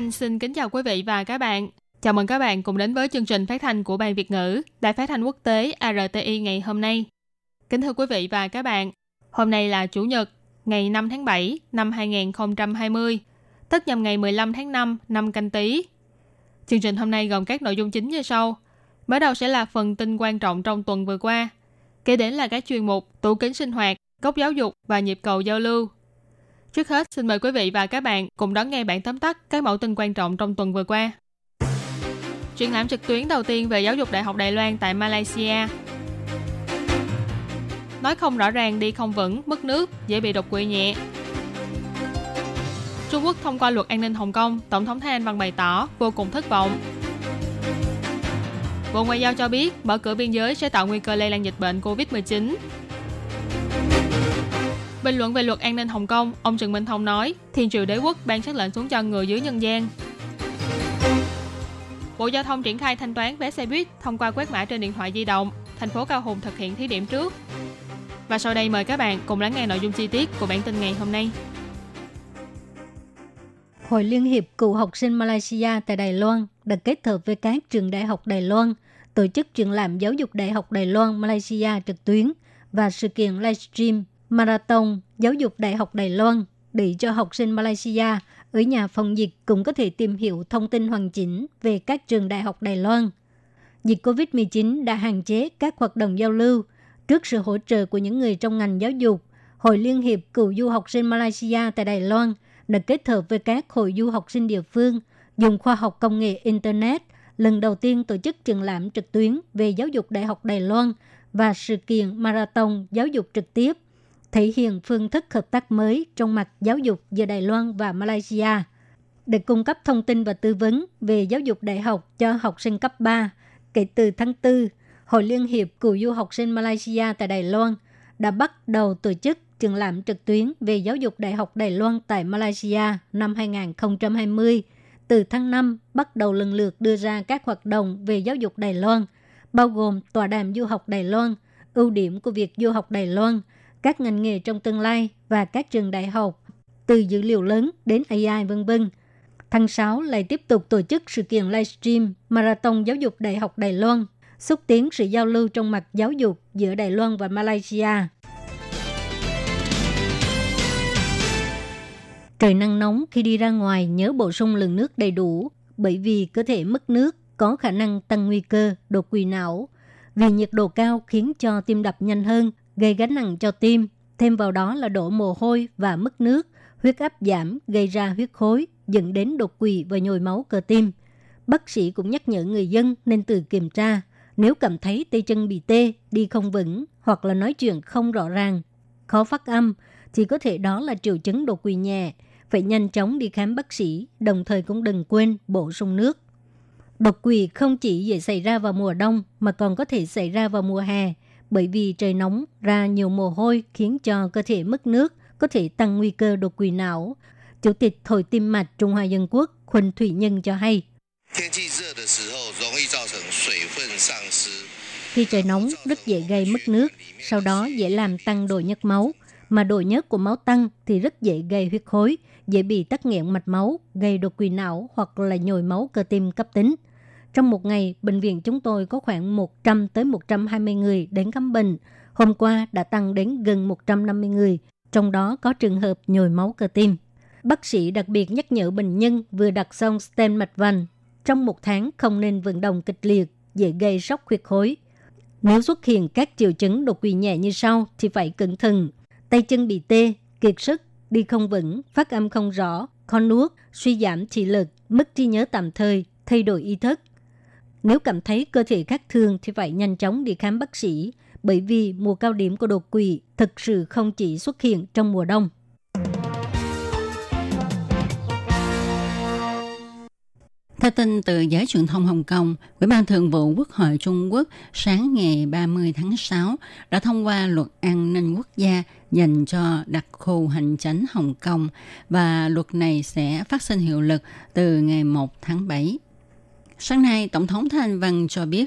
Anh xin kính chào quý vị và các bạn. Chào mừng các bạn cùng đến với chương trình phát thanh của Ban Việt ngữ, Đài phát thanh quốc tế RTI ngày hôm nay. Kính thưa quý vị và các bạn, hôm nay là Chủ nhật, ngày 5 tháng 7 năm 2020, tức nhằm ngày 15 tháng 5 năm canh tí. Chương trình hôm nay gồm các nội dung chính như sau. Mở đầu sẽ là phần tin quan trọng trong tuần vừa qua. Kế đến là các chuyên mục tủ kính sinh hoạt, góc giáo dục và nhịp cầu giao lưu. Trước hết, xin mời quý vị và các bạn cùng đón nghe bản tóm tắt các mẫu tin quan trọng trong tuần vừa qua. Triển lãm trực tuyến đầu tiên về giáo dục Đại học Đài Loan tại Malaysia. Nói không rõ ràng đi không vững, mất nước, dễ bị đột quỵ nhẹ. Trung Quốc thông qua luật an ninh Hồng Kông, Tổng thống Thái Anh Văn bày tỏ vô cùng thất vọng. Bộ Ngoại giao cho biết mở cửa biên giới sẽ tạo nguy cơ lây lan dịch bệnh COVID-19. Bình luận về luật an ninh Hồng Kông, ông Trần Minh Thông nói, Thiên triều đế quốc ban sắc lệnh xuống cho người dưới nhân gian. Bộ Giao thông triển khai thanh toán vé xe buýt thông qua quét mã trên điện thoại di động. Thành phố Cao Hùng thực hiện thí điểm trước. Và sau đây mời các bạn cùng lắng nghe nội dung chi tiết của bản tin ngày hôm nay. Hội Liên hiệp Cựu học sinh Malaysia tại Đài Loan đã kết hợp với các trường đại học Đài Loan tổ chức triển lãm giáo dục đại học Đài Loan Malaysia trực tuyến và sự kiện livestream Marathon Giáo dục Đại học Đài Loan để cho học sinh Malaysia ở nhà phòng dịch cũng có thể tìm hiểu thông tin hoàn chỉnh về các trường đại học Đài Loan. Dịch COVID-19 đã hạn chế các hoạt động giao lưu. Trước sự hỗ trợ của những người trong ngành giáo dục, Hội Liên hiệp Cựu du học sinh Malaysia tại Đài Loan đã kết hợp với các hội du học sinh địa phương dùng khoa học công nghệ Internet lần đầu tiên tổ chức triển lãm trực tuyến về giáo dục Đại học Đài Loan và sự kiện Marathon giáo dục trực tiếp – thể hiện phương thức hợp tác mới trong mặt giáo dục giữa Đài Loan và Malaysia để cung cấp thông tin và tư vấn về giáo dục đại học cho học sinh cấp 3. Kể từ tháng 4, Hội Liên hiệp Cựu du học sinh Malaysia tại Đài Loan đã bắt đầu tổ chức trường lãm trực tuyến về giáo dục đại học Đài Loan tại Malaysia năm 2020. Từ tháng 5, bắt đầu lần lượt đưa ra các hoạt động về giáo dục Đài Loan, bao gồm tọa đàm du học Đài Loan, ưu điểm của việc du học Đài Loan – các ngành nghề trong tương lai và các trường đại học, từ dữ liệu lớn đến AI vân vân. Tháng 6 lại tiếp tục tổ chức sự kiện livestream Marathon Giáo dục Đại học Đài Loan, xúc tiến sự giao lưu trong mặt giáo dục giữa Đài Loan và Malaysia. Trời nắng nóng khi đi ra ngoài nhớ bổ sung lượng nước đầy đủ bởi vì cơ thể mất nước có khả năng tăng nguy cơ đột quỵ não. Vì nhiệt độ cao khiến cho tim đập nhanh hơn gây gánh nặng cho tim. Thêm vào đó là đổ mồ hôi và mất nước, huyết áp giảm gây ra huyết khối, dẫn đến đột quỵ và nhồi máu cơ tim. Bác sĩ cũng nhắc nhở người dân nên tự kiểm tra. Nếu cảm thấy tay chân bị tê, đi không vững hoặc là nói chuyện không rõ ràng, khó phát âm, thì có thể đó là triệu chứng đột quỵ nhẹ. Phải nhanh chóng đi khám bác sĩ, đồng thời cũng đừng quên bổ sung nước. Đột quỵ không chỉ dễ xảy ra vào mùa đông mà còn có thể xảy ra vào mùa hè bởi vì trời nóng ra nhiều mồ hôi khiến cho cơ thể mất nước, có thể tăng nguy cơ đột quỵ não. Chủ tịch Hội tim mạch Trung Hoa Dân Quốc Huỳnh Thủy Nhân cho hay. Khi trời nóng rất dễ gây mất nước, sau đó dễ làm tăng độ nhớt máu. Mà độ nhớt của máu tăng thì rất dễ gây huyết khối, dễ bị tắc nghẽn mạch máu, gây đột quỵ não hoặc là nhồi máu cơ tim cấp tính. Trong một ngày, bệnh viện chúng tôi có khoảng 100 tới 120 người đến khám bệnh. Hôm qua đã tăng đến gần 150 người, trong đó có trường hợp nhồi máu cơ tim. Bác sĩ đặc biệt nhắc nhở bệnh nhân vừa đặt xong stent mạch vành. Trong một tháng không nên vận động kịch liệt, dễ gây sốc huyết khối. Nếu xuất hiện các triệu chứng đột quỵ nhẹ như sau thì phải cẩn thận. Tay chân bị tê, kiệt sức, đi không vững, phát âm không rõ, khó nuốt, suy giảm thị lực, mất trí nhớ tạm thời, thay đổi ý thức, nếu cảm thấy cơ thể khác thường thì phải nhanh chóng đi khám bác sĩ, bởi vì mùa cao điểm của đột quỵ thực sự không chỉ xuất hiện trong mùa đông. Theo tin từ giới truyền thông Hồng Kông, Ủy ban Thường vụ Quốc hội Trung Quốc sáng ngày 30 tháng 6 đã thông qua luật an ninh quốc gia dành cho đặc khu hành chánh Hồng Kông và luật này sẽ phát sinh hiệu lực từ ngày 1 tháng 7. Sáng nay, Tổng thống Thanh Văn cho biết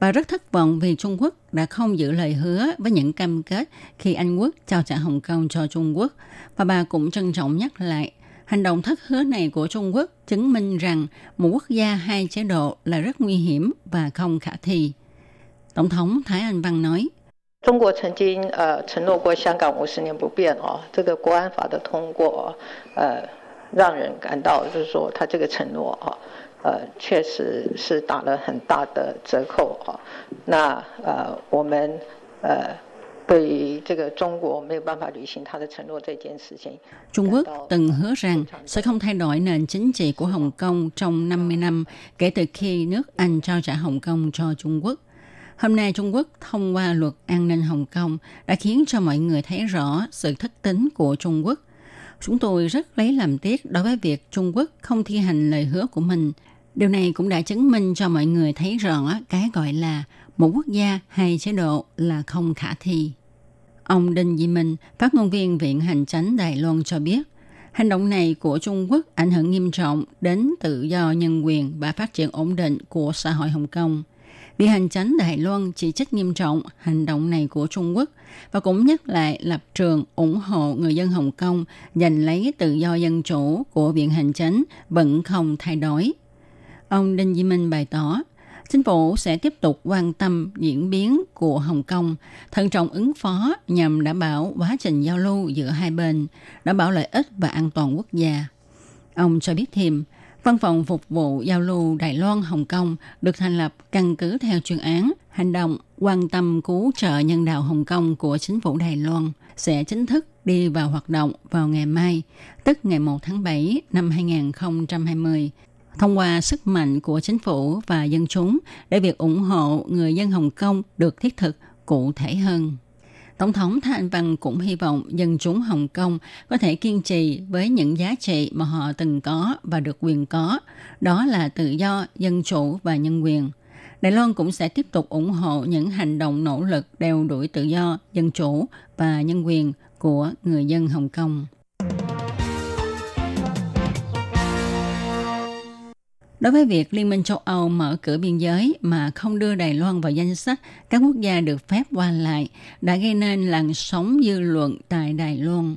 bà rất thất vọng vì Trung Quốc đã không giữ lời hứa với những cam kết khi Anh Quốc trao trả Hồng Kông cho Trung Quốc và bà cũng trân trọng nhắc lại Hành động thất hứa này của Trung Quốc chứng minh rằng một quốc gia hai chế độ là rất nguy hiểm và không khả thi. Tổng thống Thái Anh Văn nói, 中国曾经呃承诺过香港五十年不变哦，这个国安法的通过，呃，让人感到就是说他这个承诺啊， 呃，确实是打了很大的折扣啊。那呃，我们呃 Trung Quốc từng hứa rằng sẽ không thay đổi nền chính trị của Hồng Kông trong 50 năm kể từ khi nước Anh trao trả Hồng Kông cho Trung Quốc. Hôm nay Trung Quốc thông qua luật an ninh Hồng Kông đã khiến cho mọi người thấy rõ sự thất tính của Trung Quốc. Chúng tôi rất lấy làm tiếc đối với việc Trung Quốc không thi hành lời hứa của mình. Điều này cũng đã chứng minh cho mọi người thấy rõ cái gọi là một quốc gia hay chế độ là không khả thi. Ông Đinh Di Minh, phát ngôn viên Viện Hành Chánh Đài Loan cho biết, hành động này của Trung Quốc ảnh hưởng nghiêm trọng đến tự do nhân quyền và phát triển ổn định của xã hội Hồng Kông. Viện Hành Chánh Đài Loan chỉ trích nghiêm trọng hành động này của Trung Quốc và cũng nhắc lại lập trường ủng hộ người dân Hồng Kông giành lấy tự do dân chủ của Viện Hành Chánh vẫn không thay đổi. Ông Đinh Di Minh bày tỏ, chính phủ sẽ tiếp tục quan tâm diễn biến của Hồng Kông, thận trọng ứng phó nhằm đảm bảo quá trình giao lưu giữa hai bên, đảm bảo lợi ích và an toàn quốc gia. Ông cho biết thêm, Văn phòng phục vụ giao lưu Đài Loan Hồng Kông được thành lập căn cứ theo chuyên án hành động quan tâm cứu trợ nhân đạo Hồng Kông của chính phủ Đài Loan sẽ chính thức đi vào hoạt động vào ngày mai, tức ngày 1 tháng 7 năm 2020 thông qua sức mạnh của chính phủ và dân chúng để việc ủng hộ người dân Hồng Kông được thiết thực cụ thể hơn. Tổng thống Thanh Anh Văn cũng hy vọng dân chúng Hồng Kông có thể kiên trì với những giá trị mà họ từng có và được quyền có, đó là tự do, dân chủ và nhân quyền. Đài Loan cũng sẽ tiếp tục ủng hộ những hành động nỗ lực đeo đuổi tự do, dân chủ và nhân quyền của người dân Hồng Kông. Đối với việc Liên minh châu Âu mở cửa biên giới mà không đưa Đài Loan vào danh sách các quốc gia được phép qua lại đã gây nên làn sóng dư luận tại Đài Loan.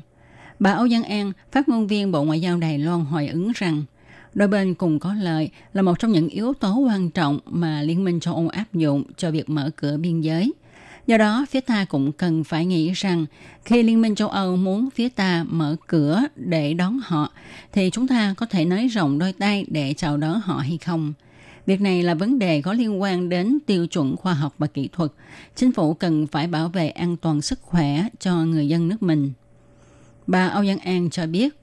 Bà Âu Giang An, phát ngôn viên Bộ Ngoại giao Đài Loan hồi ứng rằng đôi bên cùng có lợi là một trong những yếu tố quan trọng mà Liên minh châu Âu áp dụng cho việc mở cửa biên giới – Do đó, phía ta cũng cần phải nghĩ rằng khi Liên minh châu Âu muốn phía ta mở cửa để đón họ, thì chúng ta có thể nới rộng đôi tay để chào đón họ hay không. Việc này là vấn đề có liên quan đến tiêu chuẩn khoa học và kỹ thuật. Chính phủ cần phải bảo vệ an toàn sức khỏe cho người dân nước mình. Bà Âu Giang An cho biết,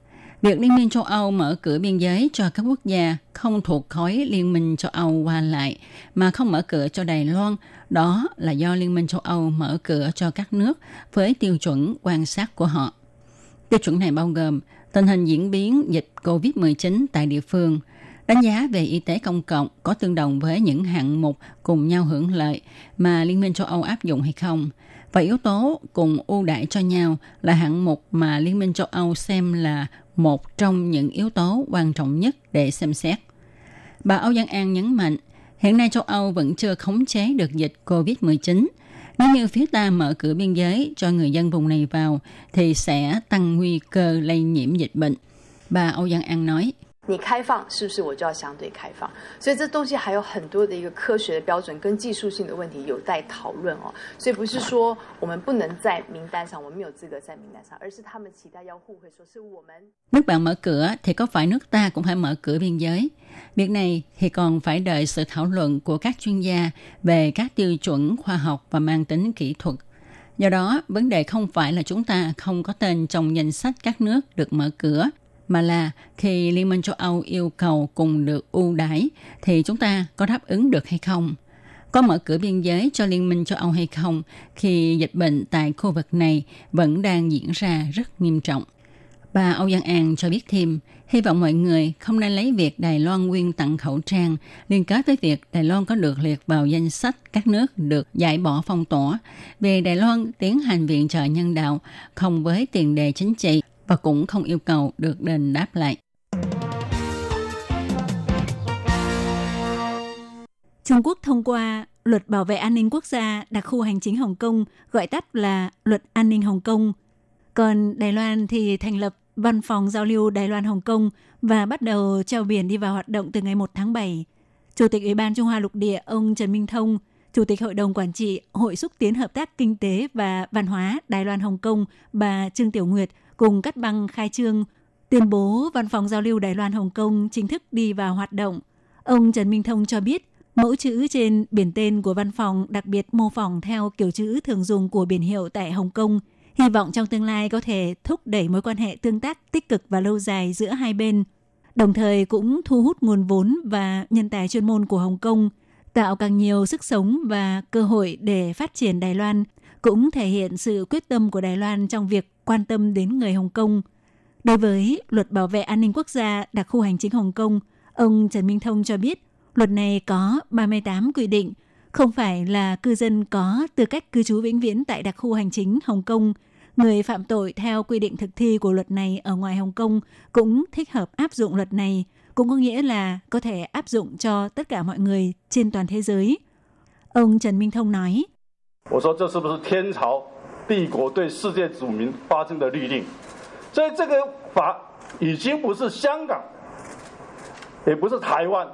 Việc Liên minh châu Âu mở cửa biên giới cho các quốc gia không thuộc khối Liên minh châu Âu qua lại mà không mở cửa cho Đài Loan, đó là do Liên minh châu Âu mở cửa cho các nước với tiêu chuẩn quan sát của họ. Tiêu chuẩn này bao gồm tình hình diễn biến dịch COVID-19 tại địa phương, đánh giá về y tế công cộng có tương đồng với những hạng mục cùng nhau hưởng lợi mà Liên minh châu Âu áp dụng hay không – và yếu tố cùng ưu đãi cho nhau là hạng mục mà Liên minh châu Âu xem là một trong những yếu tố quan trọng nhất để xem xét. Bà Âu Giang An nhấn mạnh, hiện nay châu Âu vẫn chưa khống chế được dịch COVID-19. Nếu như phía ta mở cửa biên giới cho người dân vùng này vào, thì sẽ tăng nguy cơ lây nhiễm dịch bệnh. Bà Âu Giang An nói, 你开放是不是我就要相对开放？所以这东西还有很多的一个科学的标准跟技术性的问题有待讨论哦。所以不是说我们不能在名单上，我们没有资格在名单上，而是他们期待要互惠，说是我们 nước bạn mở cửa thì có phải nước ta cũng phải mở cửa biên giới? Việc này thì còn phải đợi sự thảo luận của các chuyên gia về các tiêu chuẩn khoa học và mang tính kỹ thuật. Do đó, vấn đề không phải là chúng ta không có tên trong danh sách các nước được mở cửa mà là khi Liên minh châu Âu yêu cầu cùng được ưu đãi thì chúng ta có đáp ứng được hay không? Có mở cửa biên giới cho Liên minh châu Âu hay không khi dịch bệnh tại khu vực này vẫn đang diễn ra rất nghiêm trọng? Bà Âu Giang An cho biết thêm, hy vọng mọi người không nên lấy việc Đài Loan quyên tặng khẩu trang liên kết với việc Đài Loan có được liệt vào danh sách các nước được giải bỏ phong tỏa vì Đài Loan tiến hành viện trợ nhân đạo không với tiền đề chính trị và cũng không yêu cầu được đền đáp lại. Trung Quốc thông qua Luật Bảo vệ An ninh Quốc gia đặc khu hành chính Hồng Kông, gọi tắt là Luật An ninh Hồng Kông. Còn Đài Loan thì thành lập Văn phòng giao lưu Đài Loan Hồng Kông và bắt đầu treo biển đi vào hoạt động từ ngày 1 tháng 7. Chủ tịch Ủy ban Trung Hoa Lục Địa ông Trần Minh Thông, Chủ tịch Hội đồng Quản trị Hội xúc tiến hợp tác kinh tế và văn hóa Đài Loan Hồng Kông bà Trương Tiểu Nguyệt cùng cắt băng khai trương tuyên bố Văn phòng giao lưu Đài Loan Hồng Kông chính thức đi vào hoạt động. Ông Trần Minh Thông cho biết Mẫu chữ trên biển tên của văn phòng đặc biệt mô phỏng theo kiểu chữ thường dùng của biển hiệu tại Hồng Kông, hy vọng trong tương lai có thể thúc đẩy mối quan hệ tương tác tích cực và lâu dài giữa hai bên, đồng thời cũng thu hút nguồn vốn và nhân tài chuyên môn của Hồng Kông, tạo càng nhiều sức sống và cơ hội để phát triển Đài Loan, cũng thể hiện sự quyết tâm của Đài Loan trong việc quan tâm đến người Hồng Kông. Đối với luật bảo vệ an ninh quốc gia đặc khu hành chính Hồng Kông, ông Trần Minh Thông cho biết luật này có 38 quy định, không phải là cư dân có tư cách cư trú vĩnh viễn tại đặc khu hành chính Hồng Kông. Người phạm tội theo quy định thực thi của luật này ở ngoài Hồng Kông cũng thích hợp áp dụng luật này, cũng có nghĩa là có thể áp dụng cho tất cả mọi người trên toàn thế giới. Ông Trần Minh Thông nói, 帝国对世界子民发生的律令？所以这个法已经不是香港，也不是台湾，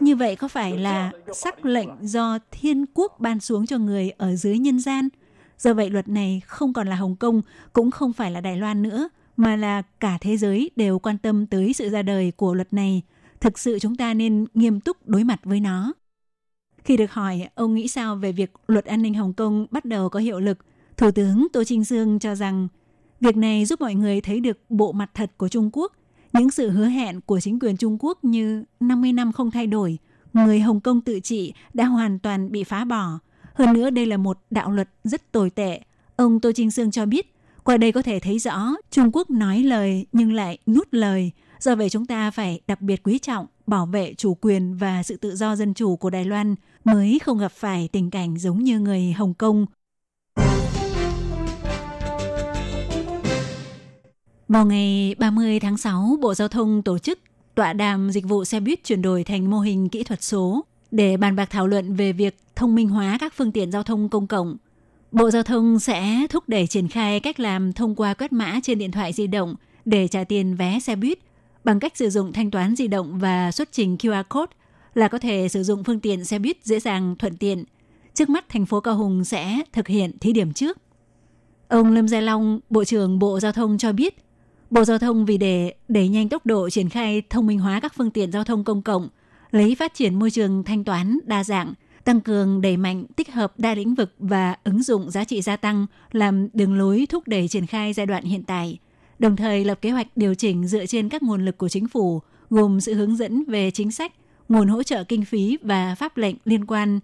như vậy có phải là sắc lệnh do thiên quốc ban xuống cho người ở dưới nhân gian? Do vậy luật này không còn là Hồng Kông, cũng không phải là Đài Loan nữa, mà là cả thế giới đều quan tâm tới sự ra đời của luật này. Thực sự chúng ta nên nghiêm túc đối mặt với nó. Khi được hỏi ông nghĩ sao về việc luật an ninh Hồng Kông bắt đầu có hiệu lực, Thủ tướng Tô Trinh Dương cho rằng việc này giúp mọi người thấy được bộ mặt thật của Trung Quốc – những sự hứa hẹn của chính quyền Trung Quốc như 50 năm không thay đổi, người Hồng Kông tự trị đã hoàn toàn bị phá bỏ. Hơn nữa đây là một đạo luật rất tồi tệ. Ông Tô Trinh Dương cho biết, qua đây có thể thấy rõ Trung Quốc nói lời nhưng lại nuốt lời. Do vậy chúng ta phải đặc biệt quý trọng, bảo vệ chủ quyền và sự tự do dân chủ của Đài Loan mới không gặp phải tình cảnh giống như người Hồng Kông Vào ngày 30 tháng 6, Bộ Giao thông tổ chức tọa đàm dịch vụ xe buýt chuyển đổi thành mô hình kỹ thuật số để bàn bạc thảo luận về việc thông minh hóa các phương tiện giao thông công cộng. Bộ Giao thông sẽ thúc đẩy triển khai cách làm thông qua quét mã trên điện thoại di động để trả tiền vé xe buýt bằng cách sử dụng thanh toán di động và xuất trình QR code là có thể sử dụng phương tiện xe buýt dễ dàng thuận tiện. Trước mắt thành phố Cao Hùng sẽ thực hiện thí điểm trước. Ông Lâm Gia Long, Bộ trưởng Bộ Giao thông cho biết, Bộ Giao thông vì để đẩy nhanh tốc độ triển khai thông minh hóa các phương tiện giao thông công cộng, lấy phát triển môi trường thanh toán đa dạng, tăng cường đẩy mạnh tích hợp đa lĩnh vực và ứng dụng giá trị gia tăng làm đường lối thúc đẩy triển khai giai đoạn hiện tại, đồng thời lập kế hoạch điều chỉnh dựa trên các nguồn lực của chính phủ, gồm sự hướng dẫn về chính sách, nguồn hỗ trợ kinh phí và pháp lệnh liên quan,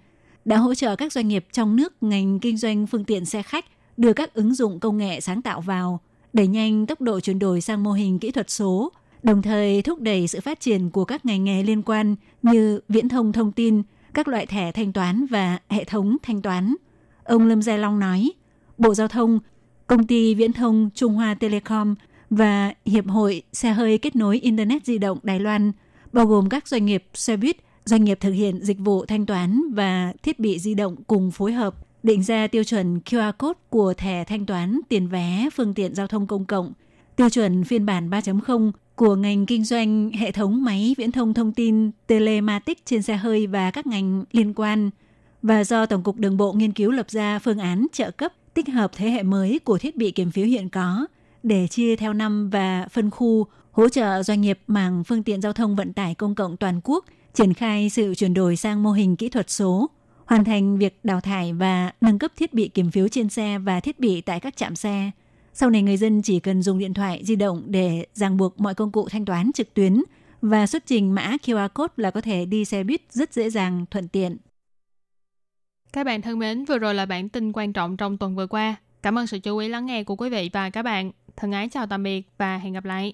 đã hỗ trợ các doanh nghiệp trong nước ngành kinh doanh phương tiện xe khách đưa các ứng dụng công nghệ sáng tạo vào – đẩy nhanh tốc độ chuyển đổi sang mô hình kỹ thuật số, đồng thời thúc đẩy sự phát triển của các ngành nghề liên quan như viễn thông thông tin, các loại thẻ thanh toán và hệ thống thanh toán. Ông Lâm Gia Long nói, Bộ Giao thông, Công ty Viễn thông Trung Hoa Telecom và Hiệp hội Xe hơi kết nối Internet di động Đài Loan, bao gồm các doanh nghiệp xe buýt, doanh nghiệp thực hiện dịch vụ thanh toán và thiết bị di động cùng phối hợp định ra tiêu chuẩn QR code của thẻ thanh toán tiền vé phương tiện giao thông công cộng, tiêu chuẩn phiên bản 3.0 của ngành kinh doanh hệ thống máy viễn thông thông tin telematic trên xe hơi và các ngành liên quan. Và do Tổng cục Đường bộ nghiên cứu lập ra phương án trợ cấp tích hợp thế hệ mới của thiết bị kiểm phiếu hiện có để chia theo năm và phân khu hỗ trợ doanh nghiệp mảng phương tiện giao thông vận tải công cộng toàn quốc triển khai sự chuyển đổi sang mô hình kỹ thuật số hoàn thành việc đào thải và nâng cấp thiết bị kiểm phiếu trên xe và thiết bị tại các trạm xe. Sau này người dân chỉ cần dùng điện thoại di động để ràng buộc mọi công cụ thanh toán trực tuyến và xuất trình mã QR code là có thể đi xe buýt rất dễ dàng, thuận tiện. Các bạn thân mến, vừa rồi là bản tin quan trọng trong tuần vừa qua. Cảm ơn sự chú ý lắng nghe của quý vị và các bạn. Thân ái chào tạm biệt và hẹn gặp lại.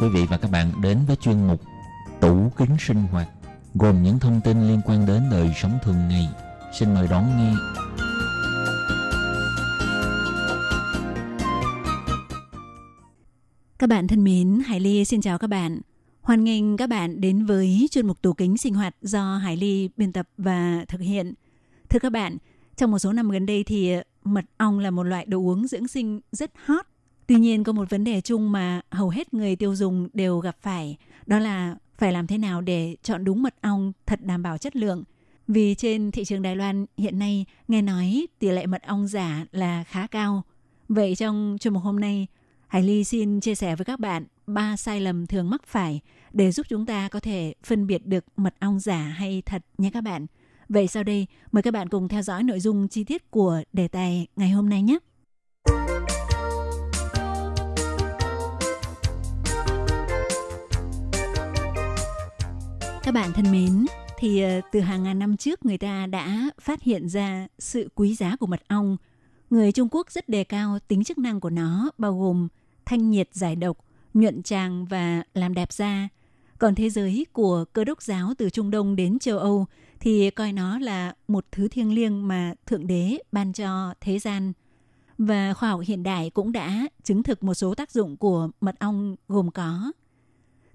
Quý vị và các bạn đến với chuyên mục Tủ kính sinh hoạt gồm những thông tin liên quan đến đời sống thường ngày. Xin mời đón nghe. Các bạn thân mến, Hải Ly xin chào các bạn. Hoan nghênh các bạn đến với chuyên mục tủ kính sinh hoạt do Hải Ly biên tập và thực hiện. Thưa các bạn, trong một số năm gần đây thì mật ong là một loại đồ uống dưỡng sinh rất hot. Tuy nhiên có một vấn đề chung mà hầu hết người tiêu dùng đều gặp phải, đó là phải làm thế nào để chọn đúng mật ong thật đảm bảo chất lượng. Vì trên thị trường Đài Loan hiện nay nghe nói tỷ lệ mật ong giả là khá cao. Vậy trong chuyên mục hôm nay, Hải Ly xin chia sẻ với các bạn ba sai lầm thường mắc phải để giúp chúng ta có thể phân biệt được mật ong giả hay thật nhé các bạn. Vậy sau đây, mời các bạn cùng theo dõi nội dung chi tiết của đề tài ngày hôm nay nhé. Các bạn thân mến, thì ờ, từ hàng ngàn năm trước người ta đã phát hiện ra sự quý giá của mật ong. Người Trung Quốc rất đề cao tính chức năng của nó bao gồm thanh nhiệt giải độc, nhuận tràng và làm đẹp da. Còn thế giới của cơ đốc giáo từ Trung Đông đến châu Âu thì coi nó là một thứ thiêng liêng mà Thượng Đế ban cho thế gian. Và khoa học hiện đại cũng đã chứng thực một số tác dụng của mật ong gồm có.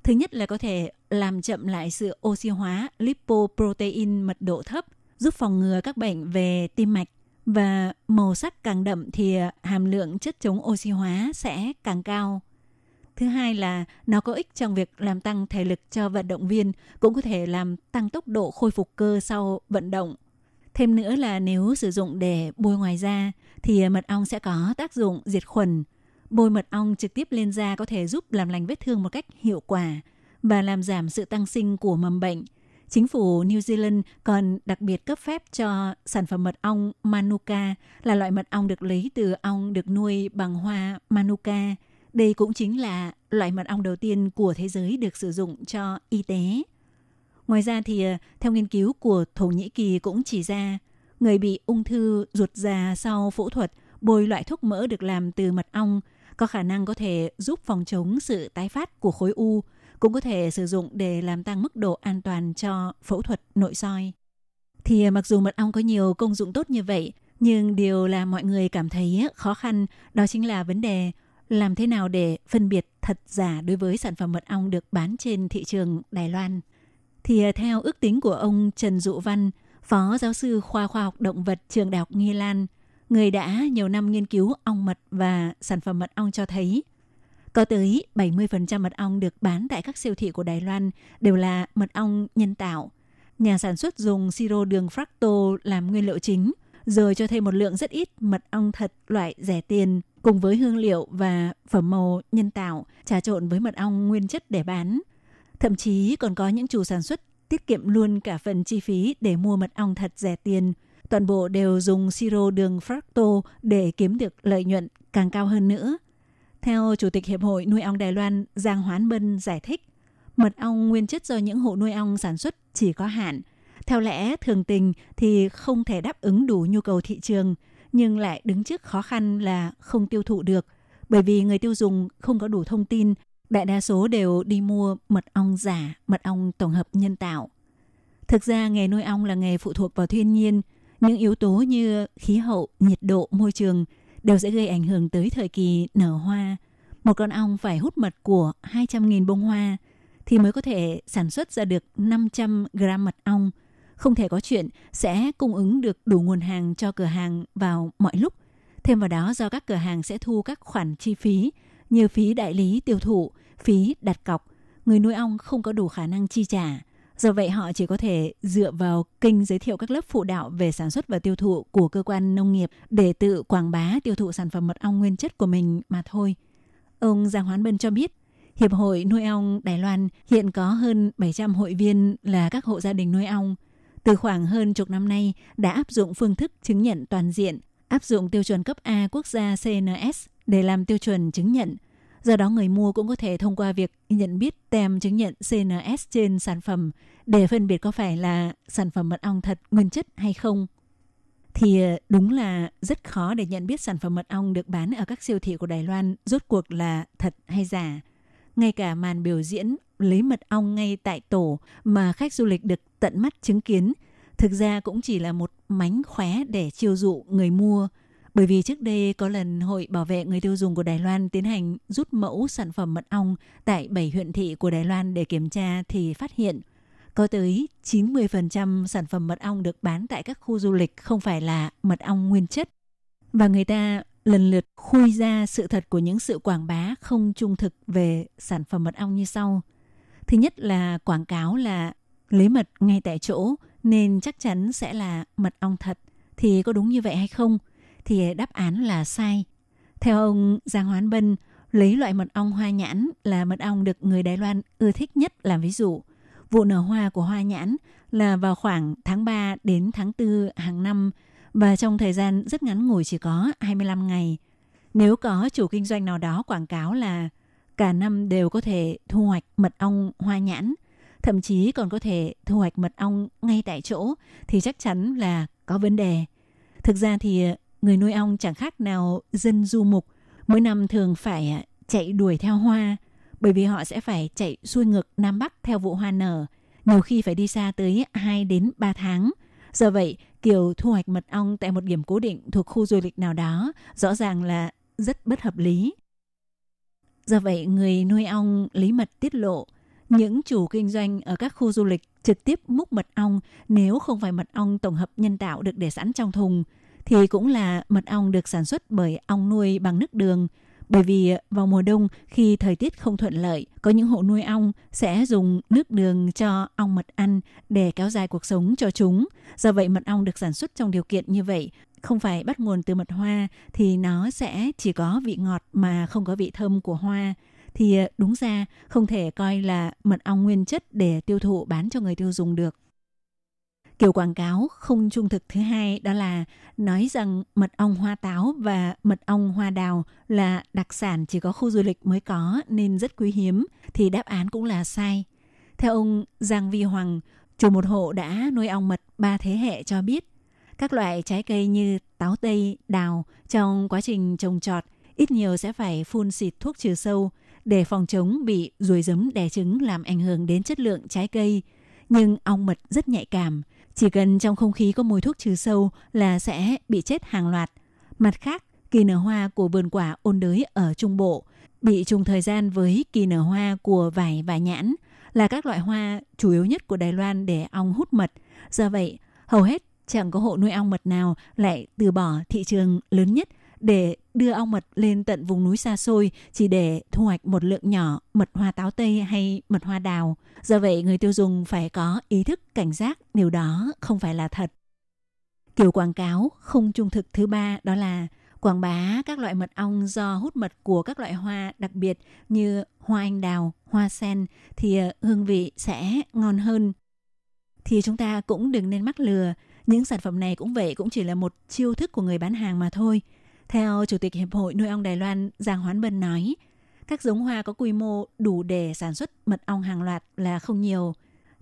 Thứ nhất là có thể làm chậm lại sự oxy hóa lipoprotein mật độ thấp, giúp phòng ngừa các bệnh về tim mạch và màu sắc càng đậm thì hàm lượng chất chống oxy hóa sẽ càng cao. Thứ hai là nó có ích trong việc làm tăng thể lực cho vận động viên, cũng có thể làm tăng tốc độ khôi phục cơ sau vận động. Thêm nữa là nếu sử dụng để bôi ngoài da thì mật ong sẽ có tác dụng diệt khuẩn. Bôi mật ong trực tiếp lên da có thể giúp làm lành vết thương một cách hiệu quả và làm giảm sự tăng sinh của mầm bệnh. Chính phủ New Zealand còn đặc biệt cấp phép cho sản phẩm mật ong Manuka là loại mật ong được lấy từ ong được nuôi bằng hoa Manuka. Đây cũng chính là loại mật ong đầu tiên của thế giới được sử dụng cho y tế. Ngoài ra thì ờ, theo nghiên cứu của Thổ Nhĩ Kỳ cũng chỉ ra, người bị ung thư ruột già sau phẫu thuật bôi loại thuốc mỡ được làm từ mật ong có khả năng có thể giúp phòng chống sự tái phát của khối u, cũng có thể sử dụng để làm tăng mức độ an toàn cho phẫu thuật nội soi. Thì mặc dù mật ong có nhiều công dụng tốt như vậy, nhưng điều là mọi người cảm thấy khó khăn đó chính là vấn đề làm thế nào để phân biệt thật giả đối với sản phẩm mật ong được bán trên thị trường Đài Loan. Thì theo ước tính của ông Trần Dụ Văn, Phó giáo sư khoa khoa học động vật trường Đại học Nghi Lan, người đã nhiều năm nghiên cứu ong mật và sản phẩm mật ong cho thấy có tới 70% mật ong được bán tại các siêu thị của Đài Loan đều là mật ong nhân tạo. Nhà sản xuất dùng siro đường fracto làm nguyên liệu chính, rồi cho thêm một lượng rất ít mật ong thật loại rẻ tiền cùng với hương liệu và phẩm màu nhân tạo trà trộn với mật ong nguyên chất để bán. Thậm chí còn có những chủ sản xuất tiết kiệm luôn cả phần chi phí để mua mật ong thật rẻ tiền. Toàn bộ đều dùng siro đường fracto để kiếm được lợi nhuận càng cao hơn nữa. Theo Chủ tịch Hiệp hội Nuôi ong Đài Loan Giang Hoán Bân giải thích, mật ong nguyên chất do những hộ nuôi ong sản xuất chỉ có hạn. Theo lẽ thường tình thì không thể đáp ứng đủ nhu cầu thị trường, nhưng lại đứng trước khó khăn là không tiêu thụ được, bởi vì người tiêu dùng không có đủ thông tin, đại đa số đều đi mua mật ong giả, mật ong tổng hợp nhân tạo. Thực ra nghề nuôi ong là nghề phụ thuộc vào thiên nhiên, những yếu tố như khí hậu, nhiệt độ, môi trường đều sẽ gây ảnh hưởng tới thời kỳ nở hoa. Một con ong phải hút mật của 200.000 bông hoa thì mới có thể sản xuất ra được 500 gram mật ong. không thể có chuyện sẽ cung ứng được đủ nguồn hàng cho cửa hàng vào mọi lúc. Thêm vào đó do các cửa hàng sẽ thu các khoản chi phí như phí đại lý tiêu thụ, phí đặt cọc, người nuôi ong không có đủ khả năng chi trả. Do vậy họ chỉ có thể dựa vào kênh giới thiệu các lớp phụ đạo về sản xuất và tiêu thụ của cơ quan nông nghiệp để tự quảng bá tiêu thụ sản phẩm mật ong nguyên chất của mình mà thôi. Ông Giang Hoán Bân cho biết, Hiệp hội nuôi ong Đài Loan hiện có hơn 700 hội viên là các hộ gia đình nuôi ong. Từ khoảng hơn chục năm nay đã áp dụng phương thức chứng nhận toàn diện, áp dụng tiêu chuẩn cấp A quốc gia CNS để làm tiêu chuẩn chứng nhận. Do đó người mua cũng có thể thông qua việc nhận biết tem chứng nhận CNS trên sản phẩm để phân biệt có phải là sản phẩm mật ong thật nguyên chất hay không. Thì ờ, đúng là rất khó để nhận biết sản phẩm mật ong được bán ở các siêu thị của Đài Loan rốt cuộc là thật hay giả. Ngay cả màn biểu diễn lấy mật ong ngay tại tổ mà khách du lịch được tận mắt chứng kiến, thực ra cũng chỉ là một mánh khóe để chiêu dụ người mua – bởi vì trước đây có lần Hội Bảo vệ người tiêu dùng của Đài Loan tiến hành rút mẫu sản phẩm mật ong tại 7 huyện thị của Đài Loan để kiểm tra thì phát hiện có tới 90% sản phẩm mật ong được bán tại các khu du lịch không phải là mật ong nguyên chất. Và người ta lần lượt khui ra sự thật của những sự quảng bá không trung thực về sản phẩm mật ong như sau. Thứ nhất là quảng cáo là lấy mật ngay tại chỗ, nên chắc chắn sẽ là mật ong thật. Thì có đúng như vậy hay không? Thì đáp án là sai. Theo ông Giang Hoán Bân, lấy loại mật ong hoa nhãn là mật ong được người Đài Loan ưa thích nhất làm ví dụ. Vụ nở hoa của hoa nhãn là vào khoảng tháng 3 đến tháng 4 hàng năm và trong thời gian rất ngắn ngủi chỉ có 25 ngày. Nếu có chủ kinh doanh nào đó quảng cáo là cả năm đều có thể thu hoạch mật ong hoa nhãn, thậm chí còn có thể thu hoạch mật ong ngay tại chỗ thì chắc chắn là có vấn đề. Thực ra thì người nuôi ong chẳng khác nào dân du mục, mỗi năm thường phải à, chạy đuổi theo hoa, bởi vì họ sẽ phải chạy xuôi ngược Nam Bắc theo vụ hoa nở, nhiều khi phải đi xa tới 2 đến 3 tháng. Do vậy, kiểu thu hoạch mật ong tại một điểm cố định thuộc khu du lịch nào đó rõ ràng là rất bất hợp lý. Do vậy, người nuôi ong lý mật tiết lộ những chủ kinh doanh ở các khu du lịch trực tiếp múc mật ong nếu không phải mật ong tổng hợp nhân tạo được để sẵn trong thùng thì cũng là mật ong được sản xuất bởi ong nuôi bằng nước đường. Bởi vì vào mùa đông khi thời tiết không thuận lợi, có những hộ nuôi ong sẽ dùng nước đường cho ong mật ăn để kéo dài cuộc sống cho chúng. Do vậy mật ong được sản xuất trong điều kiện như vậy không phải bắt nguồn từ mật hoa thì nó sẽ chỉ có vị ngọt mà không có vị thơm của hoa thì đúng ra không thể coi là mật ong nguyên chất để tiêu thụ bán cho người tiêu dùng được. Kiểu quảng cáo không trung thực thứ hai đó là nói rằng mật ong hoa táo và mật ong hoa đào là đặc sản chỉ có khu du lịch mới có nên rất quý hiếm thì đáp án cũng là sai. Theo ông Giang Vi Hoàng, chủ một hộ đã nuôi ong mật ba thế hệ cho biết các loại trái cây như táo tây, đào trong quá trình trồng trọt ít nhiều sẽ phải phun xịt thuốc trừ sâu để phòng chống bị ruồi giấm đẻ trứng làm ảnh hưởng đến chất lượng trái cây. Nhưng ong mật rất nhạy cảm, chỉ cần trong không khí có mùi thuốc trừ sâu là sẽ bị chết hàng loạt. Mặt khác, kỳ nở hoa của vườn quả ôn đới ở Trung Bộ bị trùng thời gian với kỳ nở hoa của vải và nhãn là các loại hoa chủ yếu nhất của Đài Loan để ong hút mật. Do vậy, hầu hết chẳng có hộ nuôi ong mật nào lại từ bỏ thị trường lớn nhất để đưa ong mật lên tận vùng núi xa xôi chỉ để thu hoạch một lượng nhỏ mật hoa táo tây hay mật hoa đào. Do vậy, người tiêu dùng phải có ý thức cảnh giác điều đó không phải là thật. Kiểu quảng cáo không trung thực thứ ba đó là quảng bá các loại mật ong do hút mật của các loại hoa đặc biệt như hoa anh đào, hoa sen thì ờ, hương vị sẽ ngon hơn. Thì chúng ta cũng đừng nên mắc lừa, những sản phẩm này cũng vậy cũng chỉ là một chiêu thức của người bán hàng mà thôi – theo Chủ tịch Hiệp hội Nuôi ong Đài Loan Giang Hoán Bân nói, các giống hoa có quy mô đủ để sản xuất mật ong hàng loạt là không nhiều.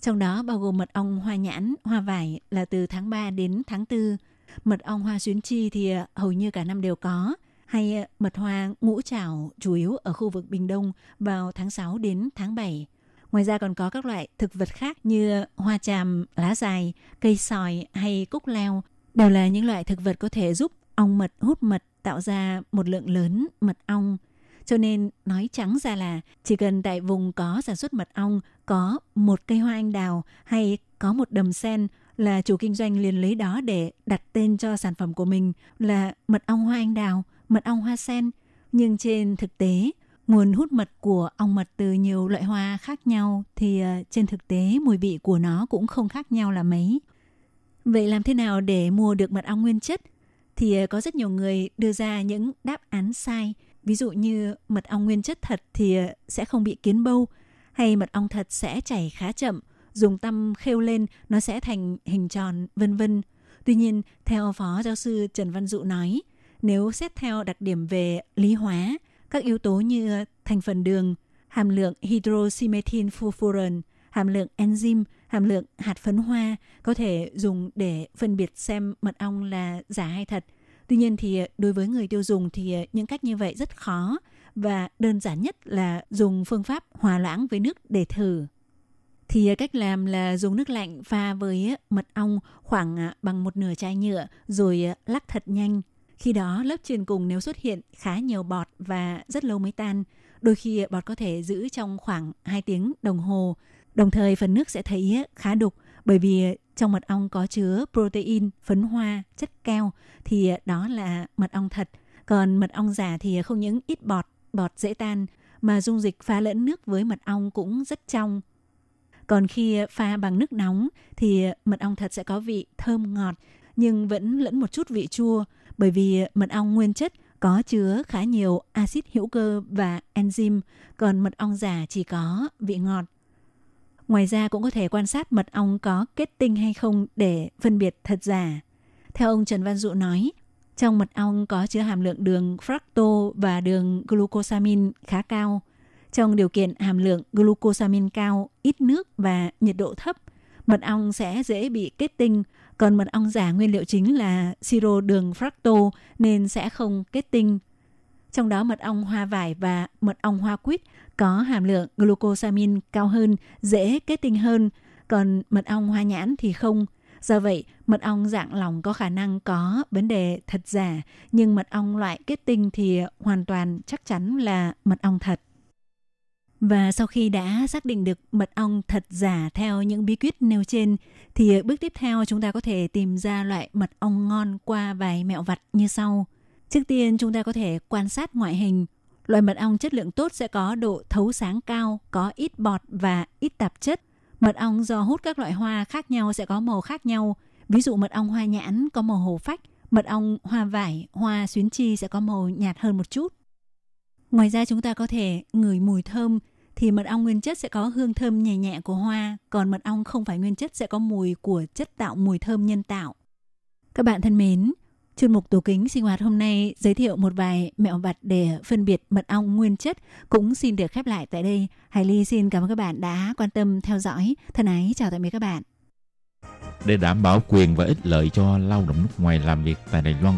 Trong đó bao gồm mật ong hoa nhãn, hoa vải là từ tháng 3 đến tháng 4. Mật ong hoa xuyến chi thì hầu như cả năm đều có. Hay mật hoa ngũ trảo chủ yếu ở khu vực Bình Đông vào tháng 6 đến tháng 7. Ngoài ra còn có các loại thực vật khác như hoa tràm, lá dài, cây sòi hay cúc leo đều là những loại thực vật có thể giúp ong mật hút mật tạo ra một lượng lớn mật ong. Cho nên nói trắng ra là chỉ cần tại vùng có sản xuất mật ong có một cây hoa anh đào hay có một đầm sen là chủ kinh doanh liền lấy đó để đặt tên cho sản phẩm của mình là mật ong hoa anh đào, mật ong hoa sen. Nhưng trên thực tế, nguồn hút mật của ong mật từ nhiều loại hoa khác nhau thì ờ, trên thực tế mùi vị của nó cũng không khác nhau là mấy. Vậy làm thế nào để mua được mật ong nguyên chất? Thì ờ, có rất nhiều người đưa ra những đáp án sai. Ví dụ như mật ong nguyên chất thật thì ờ, sẽ không bị kiến bâu, hay mật ong thật sẽ chảy khá chậm, dùng tăm khêu lên nó sẽ thành hình tròn, vân vân. Tuy nhiên, theo Phó Giáo sư Trần Văn Dụ nói, nếu xét theo đặc điểm về lý hóa, các yếu tố như thành phần đường, hàm lượng hydroxymethyl fulfuran, hàm lượng enzyme, hàm lượng hạt phấn hoa có thể dùng để phân biệt xem mật ong là giả hay thật. Tuy nhiên thì ờ, đối với người tiêu dùng thì ờ, những cách như vậy rất khó và đơn giản nhất là dùng phương pháp hòa loãng với nước để thử. Thì ờ, cách làm là dùng nước lạnh pha với mật ong khoảng bằng một nửa chai nhựa rồi lắc thật nhanh. Khi đó lớp trên cùng nếu xuất hiện khá nhiều bọt và rất lâu mới tan, đôi khi bọt có thể giữ trong khoảng 2 tiếng đồng hồ. Đồng thời phần nước sẽ thấy khá đục bởi vì ờ, trong mật ong có chứa protein, phấn hoa, chất keo thì ờ, đó là mật ong thật. Còn mật ong giả thì ờ, không những ít bọt, bọt dễ tan mà dung dịch pha lẫn nước với mật ong cũng rất trong. Còn khi pha bằng nước nóng thì mật ong thật sẽ có vị thơm ngọt nhưng vẫn lẫn một chút vị chua bởi vì mật ong nguyên chất có chứa khá nhiều axit hữu cơ và enzyme, còn mật ong giả chỉ có vị ngọt. Ngoài ra cũng có thể quan sát mật ong có kết tinh hay không để phân biệt thật giả. Theo ông Trần Văn Dụ nói, trong mật ong có chứa hàm lượng đường fructose và đường glucosamin khá cao. Trong điều kiện hàm lượng glucosamin cao, ít nước và nhiệt độ thấp, mật ong sẽ dễ bị kết tinh, còn mật ong giả nguyên liệu chính là siro đường fructose nên sẽ không kết tinh. Trong đó mật ong hoa vải và mật ong hoa quýt có hàm lượng glucosamine cao hơn, dễ kết tinh hơn, còn mật ong hoa nhãn thì không. Do vậy, mật ong dạng lỏng có khả năng có vấn đề thật giả, nhưng mật ong loại kết tinh thì hoàn toàn chắc chắn là mật ong thật. Và sau khi đã xác định được mật ong thật giả theo những bí quyết nêu trên, thì bước tiếp theo chúng ta có thể tìm ra loại mật ong ngon qua vài mẹo vặt như sau. Trước tiên chúng ta có thể quan sát ngoại hình. Loại mật ong chất lượng tốt sẽ có độ thấu sáng cao, có ít bọt và ít tạp chất. Mật ong do hút các loại hoa khác nhau sẽ có màu khác nhau. Ví dụ mật ong hoa nhãn có màu hồ phách, mật ong hoa vải, hoa xuyến chi sẽ có màu nhạt hơn một chút. Ngoài ra chúng ta có thể ngửi mùi thơm thì mật ong nguyên chất sẽ có hương thơm nhẹ nhẹ của hoa, còn mật ong không phải nguyên chất sẽ có mùi của chất tạo mùi thơm nhân tạo. Các bạn thân mến, chuyên mục tủ kính sinh hoạt hôm nay giới thiệu một vài mẹo vặt để phân biệt mật ong nguyên chất cũng xin được khép lại tại đây. Hải Ly xin cảm ơn các bạn đã quan tâm theo dõi. Thân ái chào tạm biệt các bạn. Để đảm bảo quyền và ích lợi cho lao động nước ngoài làm việc tại Đài Loan,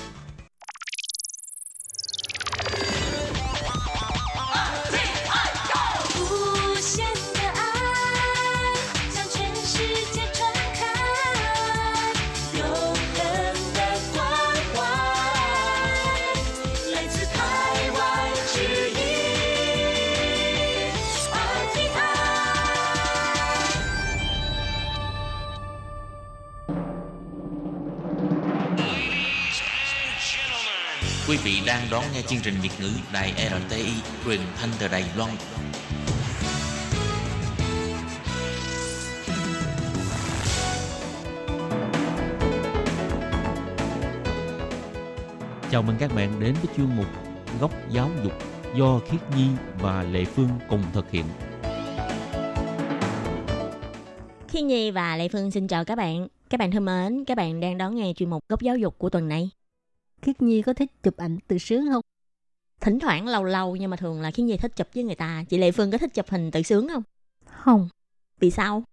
Đón nghe chương trình Việt ngữ Đài RTI truyền thanh từ Đài Loan. Chào mừng các bạn đến với chuyên mục Góc giáo dục do Khiết Nhi và Lệ Phương cùng thực hiện. Khiết Nhi và Lệ Phương xin chào các bạn. Các bạn thân mến, các bạn đang đón nghe chuyên mục Góc giáo dục của tuần này. Khiết Nhi có thích chụp ảnh tự sướng không? Thỉnh thoảng lâu lâu nhưng mà thường là Khiết Nhi thích chụp với người ta. Chị Lệ Phương có thích chụp hình tự sướng không? Không. Vì sao?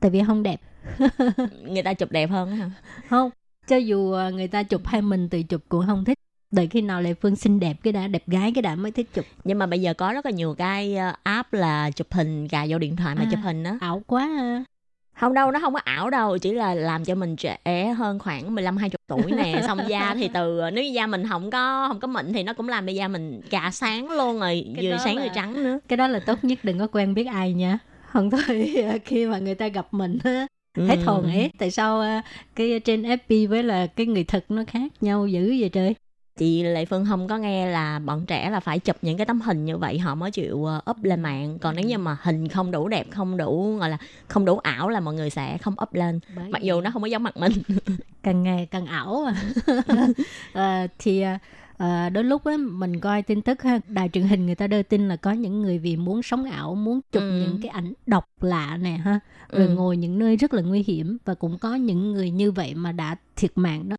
Tại vì không đẹp. người ta chụp đẹp hơn hả? Không. Cho dù à, người ta chụp hay mình tự chụp cũng không thích. Đợi khi nào Lệ Phương xinh đẹp cái đã, đẹp gái cái đã mới thích chụp. Nhưng mà bây giờ có rất là nhiều cái ờ, app là chụp hình gài vô điện thoại mà À. chụp hình đó. Ảo quá à. Không đâu, nó không có ảo đâu, chỉ là làm cho mình trẻ hơn khoảng 15 20 tuổi nè, xong da thì từ nếu như da mình không có không có mịn thì nó cũng làm cho da mình cà sáng luôn rồi, Cái vừa sáng là- vừa trắng nữa. Cái đó là tốt nhất đừng có quen biết ai nha. Không thôi à, khi mà người ta gặp mình á, hết Ừ. hồn hết. Tại sao à, cái trên FB với là cái người thật nó khác nhau dữ vậy trời? Chị Lệ Phương không có nghe là bọn trẻ là phải chụp những cái tấm hình như vậy họ mới chịu ờ, up lên mạng. Còn nếu như mà hình không đủ đẹp, không đủ gọi là không đủ ảo là mọi người sẽ không up lên. Bởi Mặc dù nó không có giống mặt mình. càng ngày càng ảo à. à thì à, đôi lúc á mình coi tin tức ha đài truyền hình người ta đưa tin là có những người vì muốn sống ảo muốn chụp Ừ. những cái ảnh độc lạ nè ha rồi Ừ. ngồi những nơi rất là nguy hiểm và cũng có những người như vậy mà đã thiệt mạng đó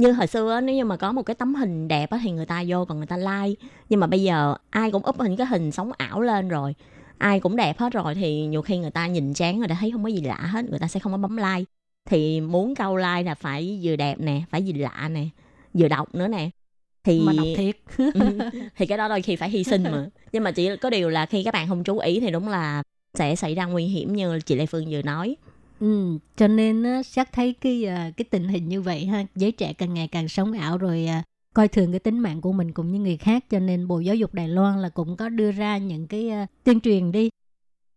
như hồi xưa á, nếu như mà có một cái tấm hình đẹp á, thì người ta vô còn người ta like. Nhưng mà bây giờ ai cũng up hình cái hình sống ảo lên rồi. Ai cũng đẹp hết rồi thì nhiều khi người ta nhìn chán người ta thấy không có gì lạ hết người ta sẽ không có bấm like. Thì muốn câu like là phải vừa đẹp nè phải gì lạ nè vừa độc nữa nè. Thì mà độc thiệt. Ừ, thì cái đó đôi khi phải hy sinh mà. Nhưng mà chỉ có điều là khi các bạn không chú ý thì đúng là sẽ xảy ra nguy hiểm như chị Lê Phương vừa nói ừ, cho nên á, xác thấy cái à, cái tình hình như vậy ha giới trẻ càng ngày càng sống ảo rồi à, coi thường cái tính mạng của mình cũng như người khác cho nên bộ giáo dục Đài Loan là cũng có đưa ra những cái à, tuyên truyền đi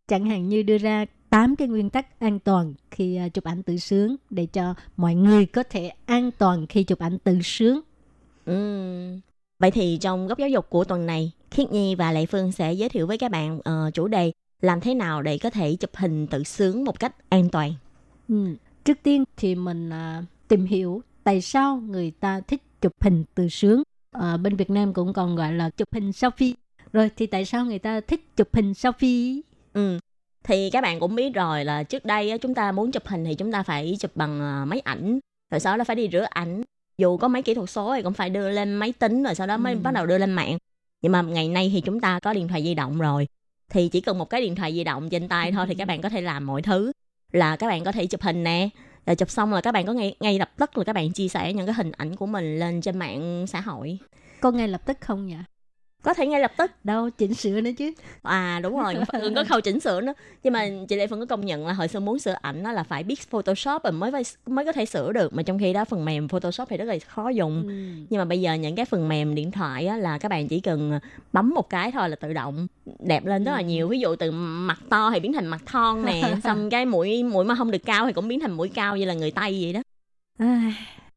chẳng hạn như đưa ra 8 cái nguyên tắc an toàn khi à, chụp ảnh tự sướng để cho mọi người có thể an toàn khi chụp ảnh tự sướng. ừ. Vậy thì trong góc giáo dục của tuần này, Khiết Nhi và Lệ Phương sẽ giới thiệu với các bạn uh, chủ đề làm thế nào để có thể chụp hình tự sướng một cách an toàn. Ừ. Trước tiên thì mình à, tìm hiểu tại sao người ta thích chụp hình tự sướng. Ở bên Việt Nam cũng còn gọi là chụp hình selfie. Rồi thì tại sao người ta thích chụp hình selfie? Ừ. Thì các bạn cũng biết rồi là trước đây chúng ta muốn chụp hình thì chúng ta phải chụp bằng ờ, máy ảnh, rồi sau đó phải đi rửa ảnh. Dù có máy kỹ thuật số thì cũng phải đưa lên máy tính rồi sau đó mới Ừ. bắt đầu đưa lên mạng. Nhưng mà ngày nay thì chúng ta có điện thoại di động rồi. Thì chỉ cần một cái điện thoại di động trên tay thôi thì các bạn có thể làm mọi thứ. Là các bạn có thể chụp hình nè, rồi chụp xong là các bạn có ngay ngay lập tức là các bạn chia sẻ những cái hình ảnh của mình lên trên mạng xã hội. Có ngay lập tức không nhỉ? Có thể ngay lập tức Đâu, chỉnh sửa nữa chứ. À đúng rồi, Phương có khâu chỉnh sửa nữa. Nhưng mà chị Lê Phương có công nhận là hồi xưa muốn sửa ảnh là phải biết Photoshop mới mới có thể sửa được. Mà trong khi đó phần mềm Photoshop thì rất là khó dùng. Ừ. Nhưng mà bây giờ những cái phần mềm điện thoại á, là các bạn chỉ cần bấm một cái thôi là tự động đẹp lên rất là nhiều. Ví dụ từ mặt to thì biến thành mặt thon nè, xong cái mũi mũi mà không được cao thì cũng biến thành mũi cao như là người Tây vậy đó. À,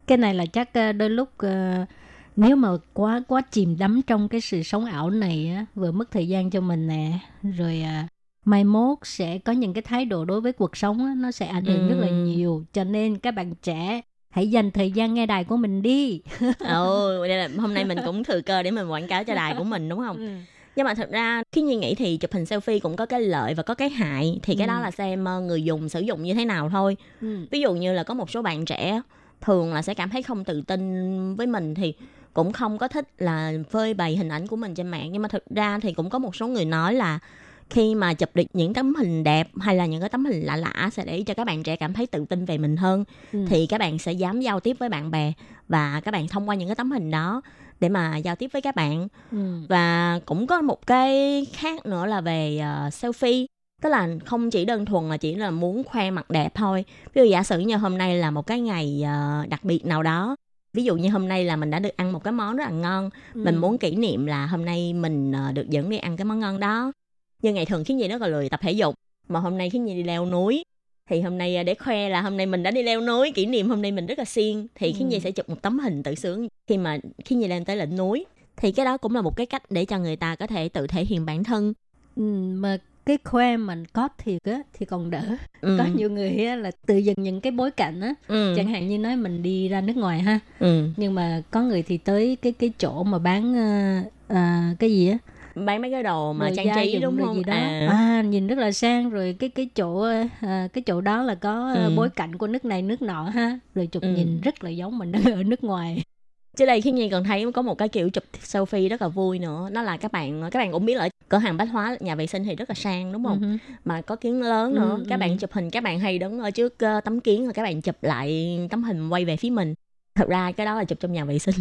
cái này là chắc ờ, đôi lúc ờ, nếu mà quá quá chìm đắm trong cái sự sống ảo này á, vừa mất thời gian cho mình nè, rồi à, mai mốt sẽ có những cái thái độ đối với cuộc sống á, nó sẽ ảnh hưởng rất là Ừ. nhiều. Cho nên các bạn trẻ hãy dành thời gian nghe đài của mình đi. Ồ, đây là hôm nay mình cũng thừa cơ để mình quảng cáo cho đài của mình đúng không? nhưng mà thật ra khi như nghĩ thì chụp hình selfie cũng có cái lợi và có cái hại thì cái Ừ. đó là xem ờ, người dùng sử dụng như thế nào thôi Ừ. ví dụ như là có một số bạn trẻ thường là sẽ cảm thấy không tự tin với mình thì cũng không có thích là phơi bày hình ảnh của mình trên mạng. Nhưng mà thực ra thì cũng có một số người nói là khi mà chụp được những tấm hình đẹp hay là những cái tấm hình lạ lạ sẽ để cho các bạn trẻ cảm thấy tự tin về mình hơn. Ừ. thì các bạn sẽ dám giao tiếp với bạn bè và các bạn thông qua những cái tấm hình đó để mà giao tiếp với các bạn. Ừ. và cũng có một cái khác nữa là về ờ, selfie. Tức là không chỉ đơn thuần là chỉ là muốn khoe mặt đẹp thôi. Ví dụ giả sử như hôm nay là một cái ngày ờ, đặc biệt nào đó ví dụ như hôm nay là mình đã được ăn một cái món rất là ngon. Ừ. mình muốn kỷ niệm là hôm nay mình ờ, được dẫn đi ăn cái món ngon đó. Như ngày thường khiến gì rất là lười tập thể dục mà hôm nay khiến gì đi leo núi. Thì hôm nay ờ, để khoe là hôm nay mình đã đi leo núi kỷ niệm hôm nay mình rất là siêng thì khiến Ừ. gì sẽ chụp một tấm hình tự sướng khi mà khiến gì lên tới đỉnh núi. Thì cái đó cũng là một cái cách để cho người ta có thể tự thể hiện bản thân. Ừ, mà cái khoe mình có thiệt á thì còn đỡ Ừ. có nhiều người á là tự dựng những cái bối cảnh á Ừ. chẳng hạn như nói mình đi ra nước ngoài ha Ừ. nhưng mà có người thì tới cái cái chỗ mà bán ờ, ờ, cái gì á bán mấy cái đồ mà trang trí đúng không gì đó à, à. nhìn rất là sang rồi cái cái chỗ à, cái chỗ đó là có Ừ. bối cảnh của nước này nước nọ ha rồi chụp Ừ. nhìn rất là giống mình đang ở nước ngoài Chứ đây khi nhi còn thấy có một cái kiểu chụp selfie rất là vui nữa Nó là các bạn các bạn cũng biết là cửa hàng bách hóa nhà vệ sinh thì rất là sang đúng không? Ừ. Mà có kiến lớn nữa Ừ, Các ừ. bạn chụp hình các bạn hay đứng ở trước ờ, tấm kiến Rồi các bạn chụp lại tấm hình quay về phía mình Thật ra cái đó là chụp trong nhà vệ sinh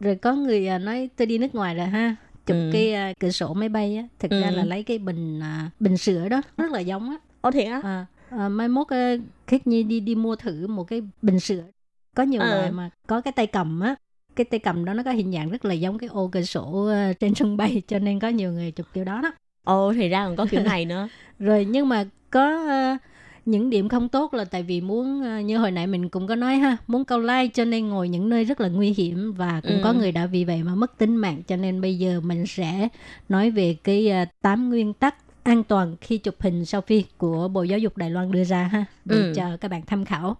rồi có người à, nói tôi đi nước ngoài rồi ha chụp Ừ. cái à, cửa sổ máy bay á thực ra Ừ. là lấy cái bình à, bình sữa đó rất là giống á Ồ thiệt á? à, à, mai mốt uh, khiết nhi đi đi mua thử một cái bình sữa có nhiều Ừ. loại mà có cái tay cầm á cái tay cầm đó nó có hình dạng rất là giống cái ô cửa sổ à, trên sân bay cho nên có nhiều người chụp kiểu đó đó. Ồ thì ra còn có kiểu này nữa. Rồi nhưng mà có ờ, những điểm không tốt là tại vì muốn ờ, như hồi nãy mình cũng có nói ha muốn câu like cho nên ngồi những nơi rất là nguy hiểm và cũng có Ừ. người đã vì vậy mà mất tính mạng cho nên bây giờ mình sẽ nói về cái ờ, tám nguyên tắc an toàn khi chụp hình selfie của Bộ Giáo dục Đài Loan đưa ra ha. Để Ừ. cho các bạn tham khảo.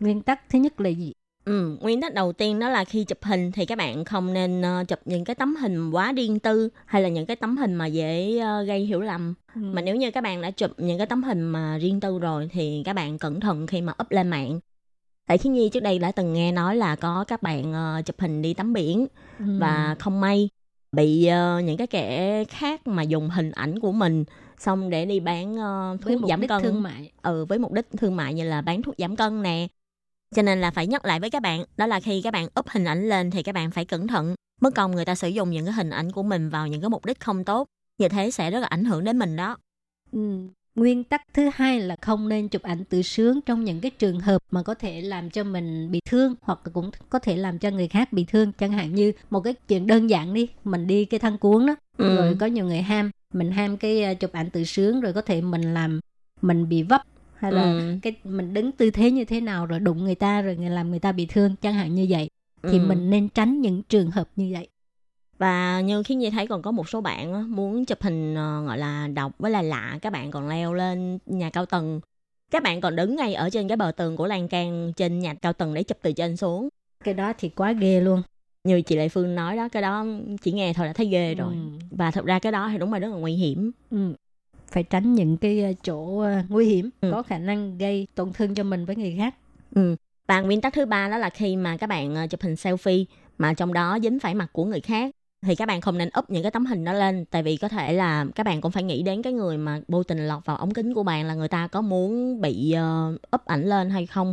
Nguyên tắc thứ nhất là gì Ừ, nguyên tắc đầu tiên đó là khi chụp hình thì các bạn không nên ờ, chụp những cái tấm hình quá riêng tư hay là những cái tấm hình mà dễ ờ, gây hiểu lầm. Ừ. Mà nếu như các bạn đã chụp những cái tấm hình mà riêng tư rồi thì các bạn cẩn thận khi mà up lên mạng. Tại Khiến Nhi trước đây đã từng nghe nói là có các bạn ờ, chụp hình đi tắm biển Ừ. và không may bị ờ, những cái kẻ khác mà dùng hình ảnh của mình xong để đi bán với thuốc mục giảm đích cân thương mại ừ với mục đích thương mại như là bán thuốc giảm cân nè cho nên là phải nhắc lại với các bạn đó là khi các bạn up hình ảnh lên thì các bạn phải cẩn thận mất công người ta sử dụng những cái hình ảnh của mình vào những cái mục đích không tốt như thế sẽ rất là ảnh hưởng đến mình đó Ừ. Nguyên tắc thứ hai là không nên chụp ảnh tự sướng trong những cái trường hợp mà có thể làm cho mình bị thương hoặc cũng có thể làm cho người khác bị thương chẳng hạn như một cái chuyện đơn giản đi mình đi cái thang cuốn đó Ừ. rồi có nhiều người ham mình ham cái ờ, chụp ảnh tự sướng rồi có thể mình làm mình bị vấp hay là Ừ. cái mình đứng tư thế như thế nào rồi đụng người ta rồi người làm người ta bị thương chẳng hạn như vậy thì Ừ. mình nên tránh những trường hợp như vậy và như khi như thấy còn có một số bạn muốn chụp hình ờ, gọi là độc với là lạ các bạn còn leo lên nhà cao tầng các bạn còn đứng ngay ở trên cái bờ tường của lan can trên nhà cao tầng để chụp từ trên xuống cái đó thì quá ghê luôn như chị Lệ Phương nói đó cái đó chỉ nghe thôi đã thấy ghê rồi Ừ. và thật ra cái đó thì đúng là rất là nguy hiểm Ừ. Phải tránh những cái ờ, chỗ ờ, nguy hiểm Ừ. có khả năng gây tổn thương cho mình với người khác. Ừ. Và nguyên tắc thứ ba đó là khi mà các bạn ờ, chụp hình selfie mà trong đó dính phải mặt của người khác thì các bạn không nên up những cái tấm hình đó lên tại vì có thể là các bạn cũng phải nghĩ đến cái người mà vô tình lọt vào ống kính của bạn là người ta có muốn bị ờ, up ảnh lên hay không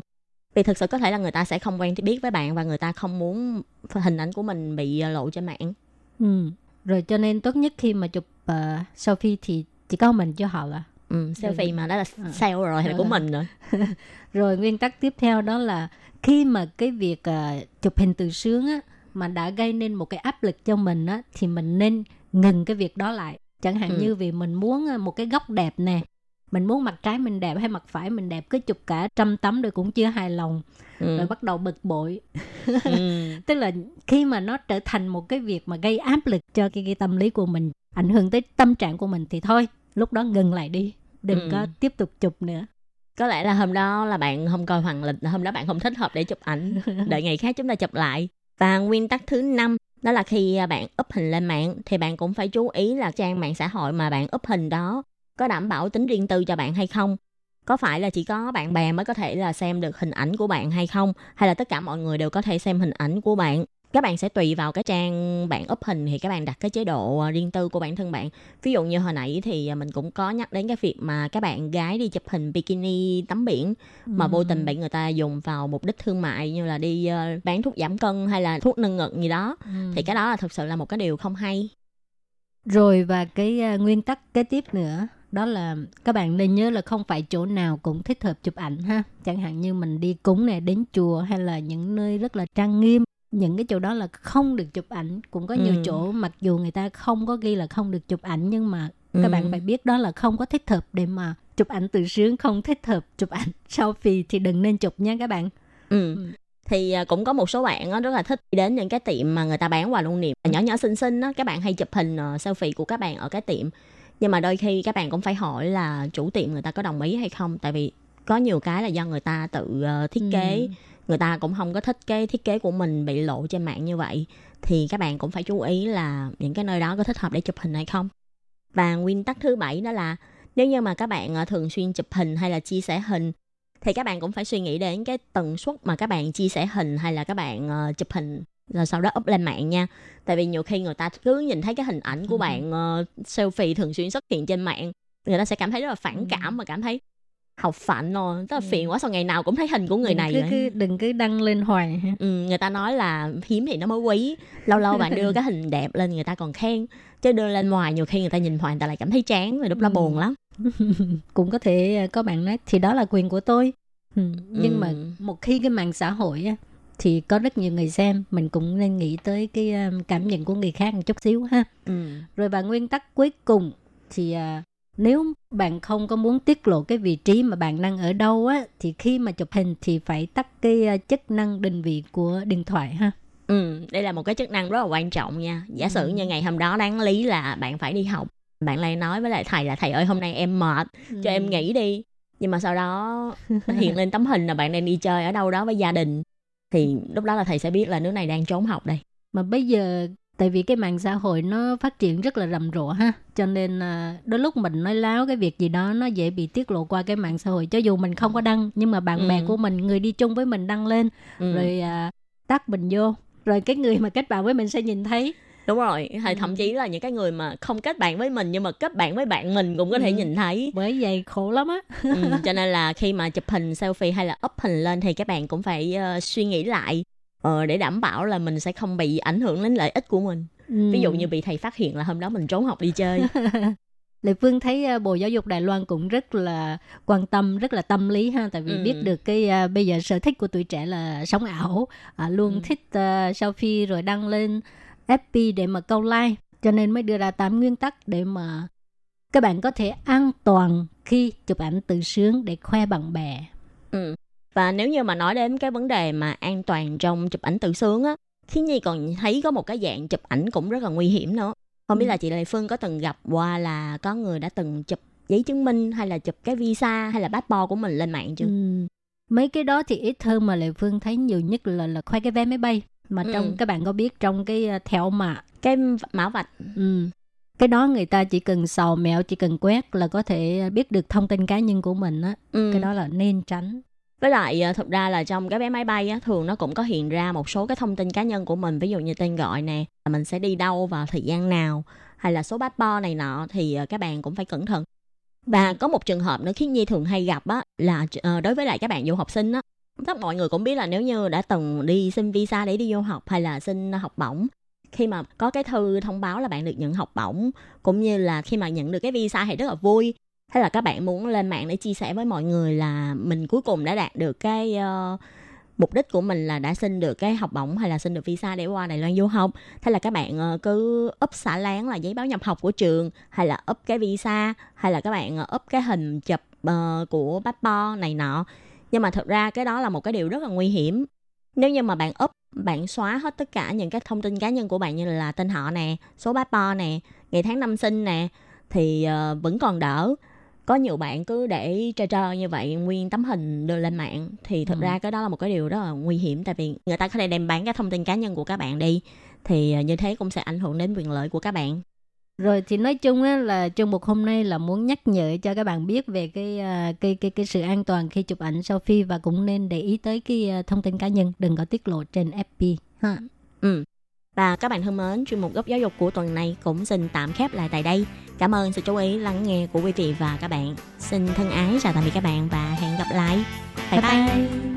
vì thực sự có thể là người ta sẽ không quen biết với bạn và người ta không muốn hình ảnh của mình bị lộ trên mạng Ừ. Rồi cho nên tốt nhất khi mà chụp ờ, selfie thì chỉ có mình cho họ à. ừ, selfie mà đó là Ừ. sale rồi thì là của Ừ. mình rồi Rồi nguyên tắc tiếp theo đó là khi mà cái việc ờ, chụp hình từ sướng á mà đã gây nên một cái áp lực cho mình á thì mình nên ngừng cái việc đó lại. Chẳng hạn Ừ. như vì mình muốn ờ, một cái góc đẹp nè, mình muốn mặt trái mình đẹp hay mặt phải mình đẹp cứ chụp cả trăm tấm rồi cũng chưa hài lòng ừ. rồi bắt đầu bực bội ừ. tức là khi mà nó trở thành một cái việc mà gây áp lực cho cái, cái tâm lý của mình ảnh hưởng tới tâm trạng của mình thì thôi lúc đó ngừng lại đi đừng Ừ. có tiếp tục chụp nữa. Có lẽ là hôm đó là bạn không coi hoàng lịch hôm đó bạn không thích hợp để chụp ảnh. Đợi ngày khác chúng ta chụp lại. Và nguyên tắc thứ năm đó là khi à, bạn up hình lên mạng thì bạn cũng phải chú ý là trang mạng xã hội mà bạn up hình đó có đảm bảo tính riêng tư cho bạn hay không? Có phải là chỉ có bạn bè mới có thể là xem được hình ảnh của bạn hay không? Hay là tất cả mọi người đều có thể xem hình ảnh của bạn các bạn sẽ tùy vào cái trang bạn up hình thì các bạn đặt cái chế độ ờ, riêng tư của bản thân bạn. Ví dụ như hồi nãy thì ờ, mình cũng có nhắc đến cái việc mà các bạn gái đi chụp hình bikini tắm biển mà vô tình bị người ta dùng vào mục đích thương mại như là đi ờ, bán thuốc giảm cân hay là thuốc nâng ngực gì đó thì cái đó là thực sự là một cái điều không hay. Rồi và cái nguyên tắc kế tiếp nữa đó là các bạn nên nhớ là không phải chỗ nào cũng thích hợp chụp ảnh ha. Chẳng hạn như mình đi cúng này đến chùa hay là những nơi rất là trang nghiêm những cái chỗ đó là không được chụp ảnh. Cũng có nhiều Ừ. chỗ mặc dù người ta không có ghi là không được chụp ảnh nhưng mà các Ừ. bạn phải biết đó là không có thích hợp để mà chụp ảnh tự sướng không thích hợp chụp ảnh selfie thì đừng nên chụp nha các bạn. Ừ. thì à, cũng có một số bạn rất là thích đi đến những cái tiệm mà người ta bán quà lưu niệm. Nhỏ nhỏ xinh xinh á các bạn hay chụp hình ờ, selfie của các bạn ở cái tiệm. Nhưng mà đôi khi các bạn cũng phải hỏi là chủ tiệm người ta có đồng ý hay không? Tại vì có nhiều cái là do người ta tự ờ, thiết kế người ta cũng không có thích cái thiết kế của mình bị lộ trên mạng như vậy. Thì các bạn cũng phải chú ý là những cái nơi đó có thích hợp để chụp hình hay không. Và nguyên tắc thứ bảy đó là nếu như mà các bạn ờ, thường xuyên chụp hình hay là chia sẻ hình thì các bạn cũng phải suy nghĩ đến cái tần suất mà các bạn chia sẻ hình hay là các bạn ờ, chụp hình rồi sau đó up lên mạng nha. Tại vì nhiều khi người ta cứ nhìn thấy cái hình ảnh của bạn ờ, selfie thường xuyên xuất hiện trên mạng người ta sẽ cảm thấy rất là phản cảm và cảm thấy học phạnh rồi rất là phiền quá sao ngày nào cũng thấy hình của người đừng này cứ, vậy? cứ đừng cứ đăng lên hoài. Ừ, người ta nói là hiếm thì nó mới quý. Lâu lâu bạn đưa cái hình đẹp lên người ta còn khen. Chứ đưa lên ngoài nhiều khi người ta nhìn hoài người ta lại cảm thấy chán rồi lúc đó buồn lắm. Cũng có thể ờ, có bạn nói thì đó là quyền của tôi. Ừ. nhưng Ừ. mà một khi cái mạng xã hội á, thì có rất nhiều người xem. Mình cũng nên nghĩ tới cái ờ, cảm nhận của người khác một chút xíu ha. Ừ. rồi và nguyên tắc cuối cùng thì à, nếu bạn không có muốn tiết lộ cái vị trí mà bạn đang ở đâu á thì khi mà chụp hình thì phải tắt cái à, chức năng định vị của điện thoại ha Ừ, đây là một cái chức năng rất là quan trọng nha. Giả sử như ngày hôm đó đáng lý là bạn phải đi học, bạn lại nói với lại thầy là thầy ơi hôm nay em mệt, cho em nghỉ đi. Nhưng mà sau đó hiện lên tấm hình là bạn đang đi chơi ở đâu đó với gia đình thì lúc đó là thầy sẽ biết là đứa này đang trốn học đây. mà bây giờ tại vì cái mạng xã hội nó phát triển rất là rầm rộ ha cho nên à, đôi lúc mình nói láo cái việc gì đó nó dễ bị tiết lộ qua cái mạng xã hội cho dù mình không có đăng nhưng mà bạn Ừ. bè của mình người đi chung với mình đăng lên Ừ. rồi à, tắt mình vô rồi cái người mà kết bạn với mình sẽ nhìn thấy Đúng rồi, hay Ừ. thậm chí là những cái người mà không kết bạn với mình nhưng mà kết bạn với bạn mình cũng có thể Ừ. nhìn thấy. bởi vậy khổ lắm á ừ, cho nên là khi mà chụp hình selfie hay là up hình lên thì các bạn cũng phải ờ, suy nghĩ lại ờ, để đảm bảo là mình sẽ không bị ảnh hưởng đến lợi ích của mình. Ừ. Ví dụ như bị thầy phát hiện là hôm đó mình trốn học đi chơi. Lệ Phương thấy à, Bộ Giáo dục Đài Loan cũng rất là quan tâm, rất là tâm lý ha, tại vì Ừ. biết được cái à, bây giờ sở thích của tuổi trẻ là sống ảo, à, luôn Ừ. thích à, selfie rồi đăng lên FB để mà câu like, cho nên mới đưa ra 8 nguyên tắc để mà các bạn có thể an toàn khi chụp ảnh tự sướng để khoe bạn bè. ừ. Và nếu như mà nói đến cái vấn đề mà an toàn trong chụp ảnh tự sướng á, Khiến Nhi còn thấy có một cái dạng chụp ảnh cũng rất là nguy hiểm nữa. Không biết Ừ. là chị Lê Phương có từng gặp qua là có người đã từng chụp giấy chứng minh hay là chụp cái visa hay là passport của mình lên mạng chưa? Ừ. Mấy cái đó thì ít hơn mà Lệ Phương thấy nhiều nhất là là khoe cái vé máy bay. Mà Ừ. trong các bạn có biết trong cái à, thẻ mà Cái mã vạch Ừ. Cái đó người ta chỉ cần sò mẹo, chỉ cần quét là có thể biết được thông tin cá nhân của mình á. ừ. Cái đó là nên tránh. Với lại à, thực ra là trong cái vé máy bay á, thường nó cũng có hiện ra một số cái thông tin cá nhân của mình, ví dụ như tên gọi nè, mình sẽ đi đâu vào thời gian nào, hay là số passport này nọ thì à, các bạn cũng phải cẩn thận. Và có một trường hợp nữa khiến Nhi thường hay gặp á là ờ, đối với lại các bạn du học sinh á, chắc mọi người cũng biết là nếu như đã từng đi xin visa để đi du học hay là xin học bổng khi mà có cái thư thông báo là bạn được nhận học bổng cũng như là khi mà nhận được cái visa thì rất là vui thế là các bạn muốn lên mạng để chia sẻ với mọi người là mình cuối cùng đã đạt được cái uh, mục đích của mình là đã xin được cái học bổng hay là xin được visa để qua Đài Loan du học. Thế là các bạn ờ, cứ up xả láng là giấy báo nhập học của trường hay là up cái visa hay là các bạn ờ, up cái hình chụp ờ, của passport này nọ. Nhưng mà thật ra cái đó là một cái điều rất là nguy hiểm. Nếu như mà bạn up bạn xóa hết tất cả những cái thông tin cá nhân của bạn như là tên họ nè số passport nè ngày tháng năm sinh nè thì ờ, vẫn còn đỡ có nhiều bạn cứ để trơ trơ như vậy nguyên tấm hình đưa lên mạng thì thực Ừ. ra cái đó là một cái điều rất là nguy hiểm tại vì người ta có thể đem bán cái thông tin cá nhân của các bạn đi thì ờ, như thế cũng sẽ ảnh hưởng đến quyền lợi của các bạn Rồi thì nói chung á là chương mục hôm nay là muốn nhắc nhở cho các bạn biết về cái à, cái cái cái sự an toàn khi chụp ảnh selfie và cũng nên để ý tới cái à, thông tin cá nhân đừng có tiết lộ trên FB ha. Ừ. Và các bạn thân mến, chuyên mục góc giáo dục của tuần này cũng xin tạm khép lại tại đây. Cảm ơn sự chú ý lắng nghe của quý vị và các bạn. Xin thân ái chào tạm biệt các bạn và hẹn gặp lại. Bye bye. bye. bye.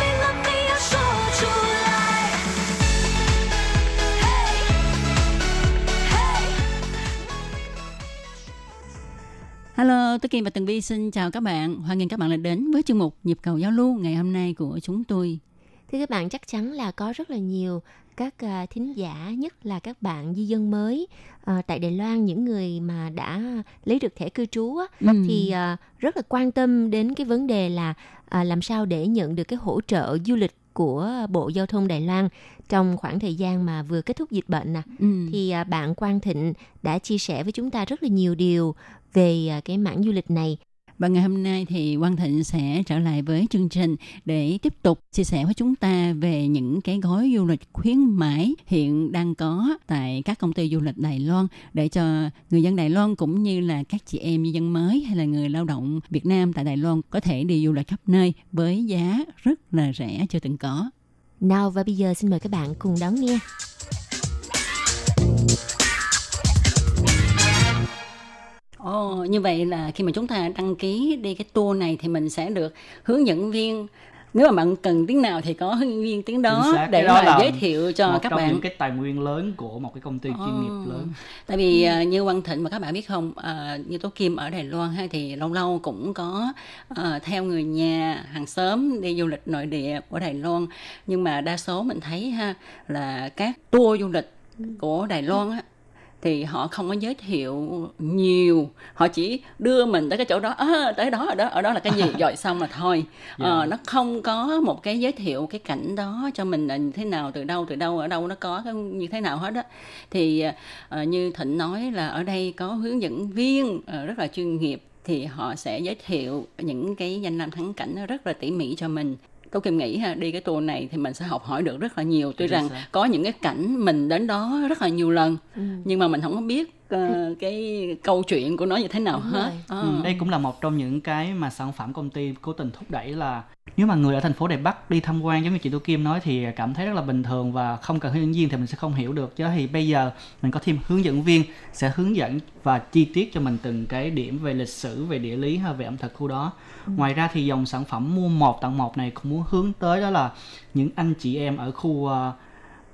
Hello, tôi Kim và Tường Vi xin chào các bạn. Hoan nghênh các bạn đã đến với chương mục Nhịp cầu giao lưu ngày hôm nay của chúng tôi. Thưa các bạn, chắc chắn là có rất là nhiều các uh, thính giả, nhất là các bạn di dân mới uh, tại Đài Loan, những người mà đã lấy được thẻ cư trú á, ừ. thì uh, rất là quan tâm đến cái vấn đề là uh, làm sao để nhận được cái hỗ trợ du lịch của Bộ Giao thông Đài Loan trong khoảng thời gian mà vừa kết thúc dịch bệnh nè ừ. thì bạn Quang Thịnh đã chia sẻ với chúng ta rất là nhiều điều về à, cái mảng du lịch này và ngày hôm nay thì Quang Thịnh sẽ trở lại với chương trình để tiếp tục chia sẻ với chúng ta về những cái gói du lịch khuyến mãi hiện đang có tại các công ty du lịch Đài Loan để cho người dân Đài Loan cũng như là các chị em di dân mới hay là người lao động Việt Nam tại Đài Loan có thể đi du lịch khắp nơi với giá rất là rẻ chưa từng có. Nào và bây giờ xin mời các bạn cùng đón nghe. Ồ, như vậy là khi mà chúng ta đăng ký đi cái tour này thì mình sẽ được hướng dẫn viên. Nếu mà bạn cần tiếng nào thì có hướng dẫn viên tiếng đó để đó mà giới thiệu cho một các trong bạn. những cái tài nguyên lớn của một cái công ty chuyên oh. nghiệp lớn. Tại vì uh, như Quang Thịnh mà các bạn biết không uh, như Tố Kim ở Đài Loan hay thì lâu lâu cũng có uh, theo người nhà hàng xóm đi du lịch nội địa của Đài Loan. Nhưng mà đa số mình thấy ha là các tour du lịch của Đài Loan á thì họ không có giới thiệu nhiều họ chỉ đưa mình tới cái chỗ đó à, tới đó ở đó ở đó là cái gì rồi xong mà thôi yeah. Dạ. ờ, nó không có một cái giới thiệu cái cảnh đó cho mình là như thế nào từ đâu từ đâu ở đâu nó có cái như thế nào hết á thì uh, như thịnh nói là ở đây có hướng dẫn viên uh, rất là chuyên nghiệp thì họ sẽ giới thiệu những cái danh lam thắng cảnh rất là tỉ mỉ cho mình tôi Kim nghĩ ha đi cái tour này thì mình sẽ học hỏi được rất là nhiều. Tuy rằng có những cái cảnh mình đến đó rất là nhiều lần ừ. nhưng mà mình không có biết uh, cái câu chuyện của nó như thế nào Đúng hết. à. ừ, đây cũng là một trong những cái mà sản phẩm công ty cố tình thúc đẩy là nếu mà người ở thành phố Đài Bắc đi tham quan giống như chị Tô Kim nói thì cảm thấy rất là bình thường và không cần hướng dẫn viên thì mình sẽ không hiểu được. Chứ thì bây giờ mình có thêm hướng dẫn viên sẽ hướng dẫn và chi tiết cho mình từng cái điểm về lịch sử về địa lý hay về ẩm thực khu đó ừ. ngoài ra thì dòng sản phẩm mua một tặng một này cũng muốn hướng tới đó là những anh chị em ở khu ờ,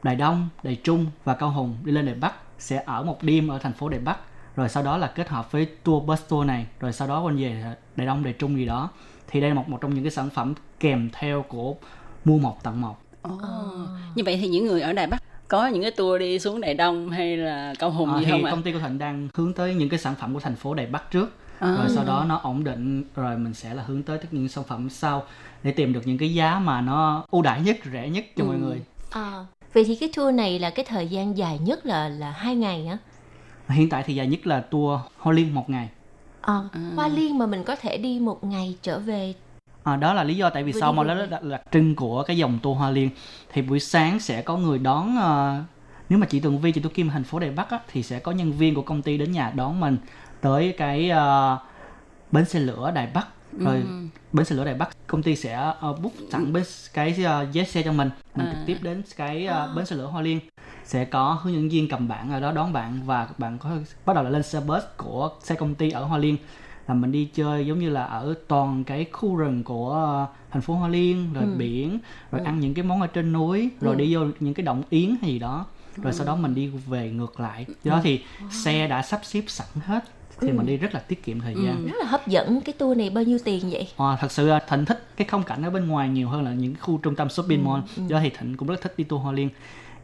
Đài Đông, Đài Trung và Cao Hùng đi lên Đài Bắc sẽ ở một đêm ở thành phố Đài Bắc rồi sau đó là kết hợp với tour bus tour này rồi sau đó quanh về Đài Đông, Đài Trung gì đó thì đây là một một trong những cái sản phẩm kèm theo của mua một tặng một. Oh. Như vậy thì những người ở Đài Bắc có những cái tour đi xuống Đài Đông hay là Cao Hùng à, gì thì không ạ? công ty của Thịnh đang hướng tới những cái sản phẩm của thành phố Đài Bắc trước à. rồi sau đó nó ổn định rồi mình sẽ là hướng tới tất những sản phẩm sau để tìm được những cái giá mà nó ưu đãi nhất rẻ nhất cho ừ. mọi người à, vậy thì cái tour này là cái thời gian dài nhất là là hai ngày hả hiện tại thì dài nhất là tour Hoa Liên một ngày à, à. Hoa Liên mà mình có thể đi một ngày trở về À, đó là lý do tại vì sao mà nó là đặc trưng của cái dòng tour Hoa Liên thì buổi sáng sẽ có người đón uh, nếu mà chị Tường Vi chị Tú Kim thành phố Đài Bắc á, thì sẽ có nhân viên của công ty đến nhà đón mình tới cái uh, bến xe lửa Đài Bắc rồi ừ. bến xe lửa Đài Bắc công ty sẽ uh, book sẵn bến cái uh, vé xe cho mình mình à. trực tiếp đến cái uh, bến xe lửa Hoa Liên sẽ có hướng dẫn viên cầm bảng ở đó đón bạn và bạn có bắt đầu là lên xe bus của xe công ty ở Hoa Liên là mình đi chơi giống như là ở toàn cái khu rừng của ờ, thành phố Hoa Liên rồi Ừ. biển rồi Ừ. ăn những cái món ở trên núi rồi Ừ. đi vô những cái động yến hay gì đó rồi Ừ. sau đó mình đi về ngược lại do đó thì xe đã sắp xếp sẵn hết thì Ừ. mình đi rất là tiết kiệm thời gian. Rất là hấp dẫn cái tour này bao nhiêu tiền vậy? Ờ, thật sự là Thịnh thích cái không cảnh ở bên ngoài nhiều hơn là những khu trung tâm shopping Ừ, mall. ừ. do thì Thịnh cũng rất thích đi tour Hoa Liên.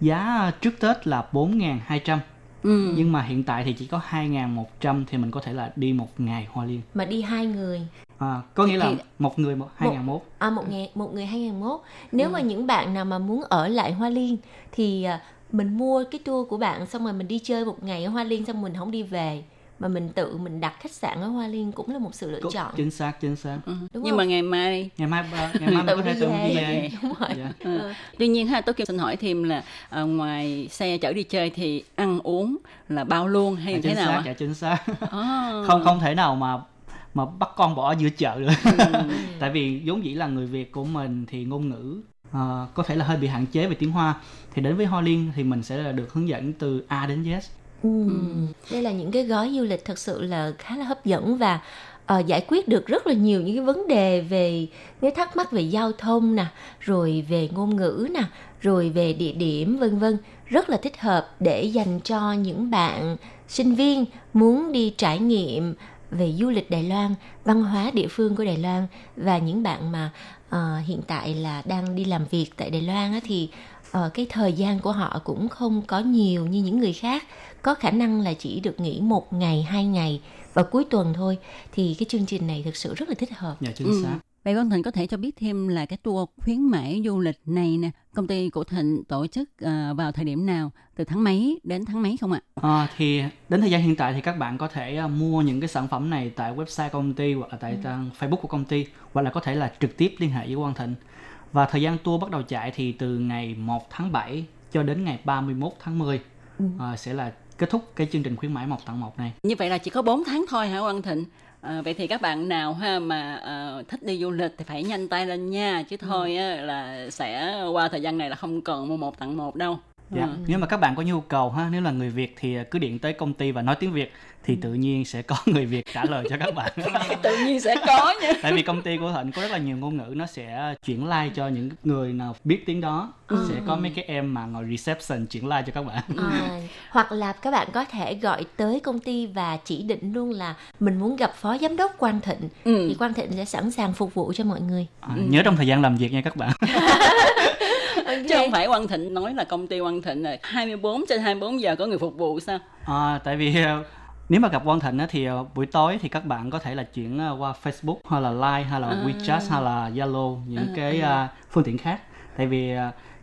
Giá trước Tết là 4.200 Ừ. nhưng mà hiện tại thì chỉ có 2.100 thì mình có thể là đi một ngày Hoa Liên. Mà đi hai người. À, có nghĩa là Thì- một người một 2.100 à một ngày một người hai ngàn mốt nếu mà những bạn nào mà muốn ở lại Hoa Liên thì à, mình mua cái tour của bạn xong rồi mình đi chơi một ngày ở Hoa Liên xong mình không đi về mà mình tự mình đặt khách sạn ở Hoa Liên cũng là một sự lựa Có- chọn chính xác chính xác đúng nhưng không? mà ngày mai ngày mai ngày mai mình Tự có thể tự về. đi về đúng rồi Dạ. Ừ. Tuy nhiên ha, tôi Kim xin hỏi thêm là ờ, ngoài xe chở đi chơi thì ăn uống là bao luôn hay như thế chính nào xác ạ? dạ chính xác À. không không thể nào mà mà bắt con bỏ giữa chợ được Ừ. tại vì vốn dĩ là người Việt của mình thì ngôn ngữ ờ, có thể là hơi bị hạn chế về tiếng Hoa thì đến với Hoa Liên thì mình sẽ là được hướng dẫn từ A đến Z Ừ. ừ. Đây là những cái gói du lịch thật sự là khá là hấp dẫn và ờ, giải quyết được rất là nhiều những cái vấn đề về cái thắc mắc về giao thông nè, rồi về ngôn ngữ nè, rồi về địa điểm vân vân, rất là thích hợp để dành cho những bạn sinh viên muốn đi trải nghiệm về du lịch Đài Loan, văn hóa địa phương của Đài Loan. Và những bạn mà ờ, hiện tại là đang đi làm việc tại Đài Loan á, thì ờ, cái thời gian của họ cũng không có nhiều như những người khác có khả năng là chỉ được nghỉ một ngày hai ngày vào cuối tuần thôi thì cái chương trình này thực sự rất là thích hợp dạ chính Ừ. xác Vậy Văn Thịnh có thể cho biết thêm là cái tour khuyến mãi du lịch này nè, công ty của Thịnh tổ chức ờ, vào thời điểm nào, từ tháng mấy đến tháng mấy không ạ? Ờ, thì đến thời gian hiện tại thì các bạn có thể ờ, mua những cái sản phẩm này tại website công ty hoặc là tại trang Facebook của công ty hoặc là có thể là trực tiếp liên hệ với Quang Thịnh. Và thời gian tour bắt đầu chạy thì từ ngày 1 tháng 7 cho đến ngày 31 tháng 10 ờ, sẽ là kết thúc cái chương trình khuyến mãi một tặng một này. Như vậy là chỉ có 4 tháng thôi hả Quang Thịnh? À, vậy thì các bạn nào ha mà à, thích đi du lịch thì phải nhanh tay lên nha chứ thôi á, là sẽ qua thời gian này là không còn mua một tặng một đâu. Dạ. Ừ. Nếu mà các bạn có nhu cầu ha, nếu là người Việt thì cứ điện tới công ty và nói tiếng Việt thì tự nhiên sẽ có người Việt trả lời cho các bạn. Tự nhiên sẽ có nha. Tại vì công ty của Thịnh có rất là nhiều ngôn ngữ nó sẽ chuyển like cho những người nào biết tiếng đó. Ừ. Sẽ có mấy cái em mà ngồi reception chuyển like cho các bạn. À, hoặc là các bạn có thể gọi tới công ty và chỉ định luôn là mình muốn gặp phó giám đốc Quang Thịnh Ừ. thì Quang Thịnh sẽ sẵn sàng phục vụ cho mọi người. À, nhớ trong thời gian làm việc nha các bạn. Chứ không phải Quang Thịnh nói là công ty Quang Thịnh là 24 trên 24 giờ có người phục vụ sao? À, tại vì ờ, nếu mà gặp Quang Thịnh á, thì ờ, buổi tối thì các bạn có thể là chuyển ờ, qua Facebook hay là Line hay là À. WeChat hay là Zalo những À, cái à. phương tiện khác. Tại vì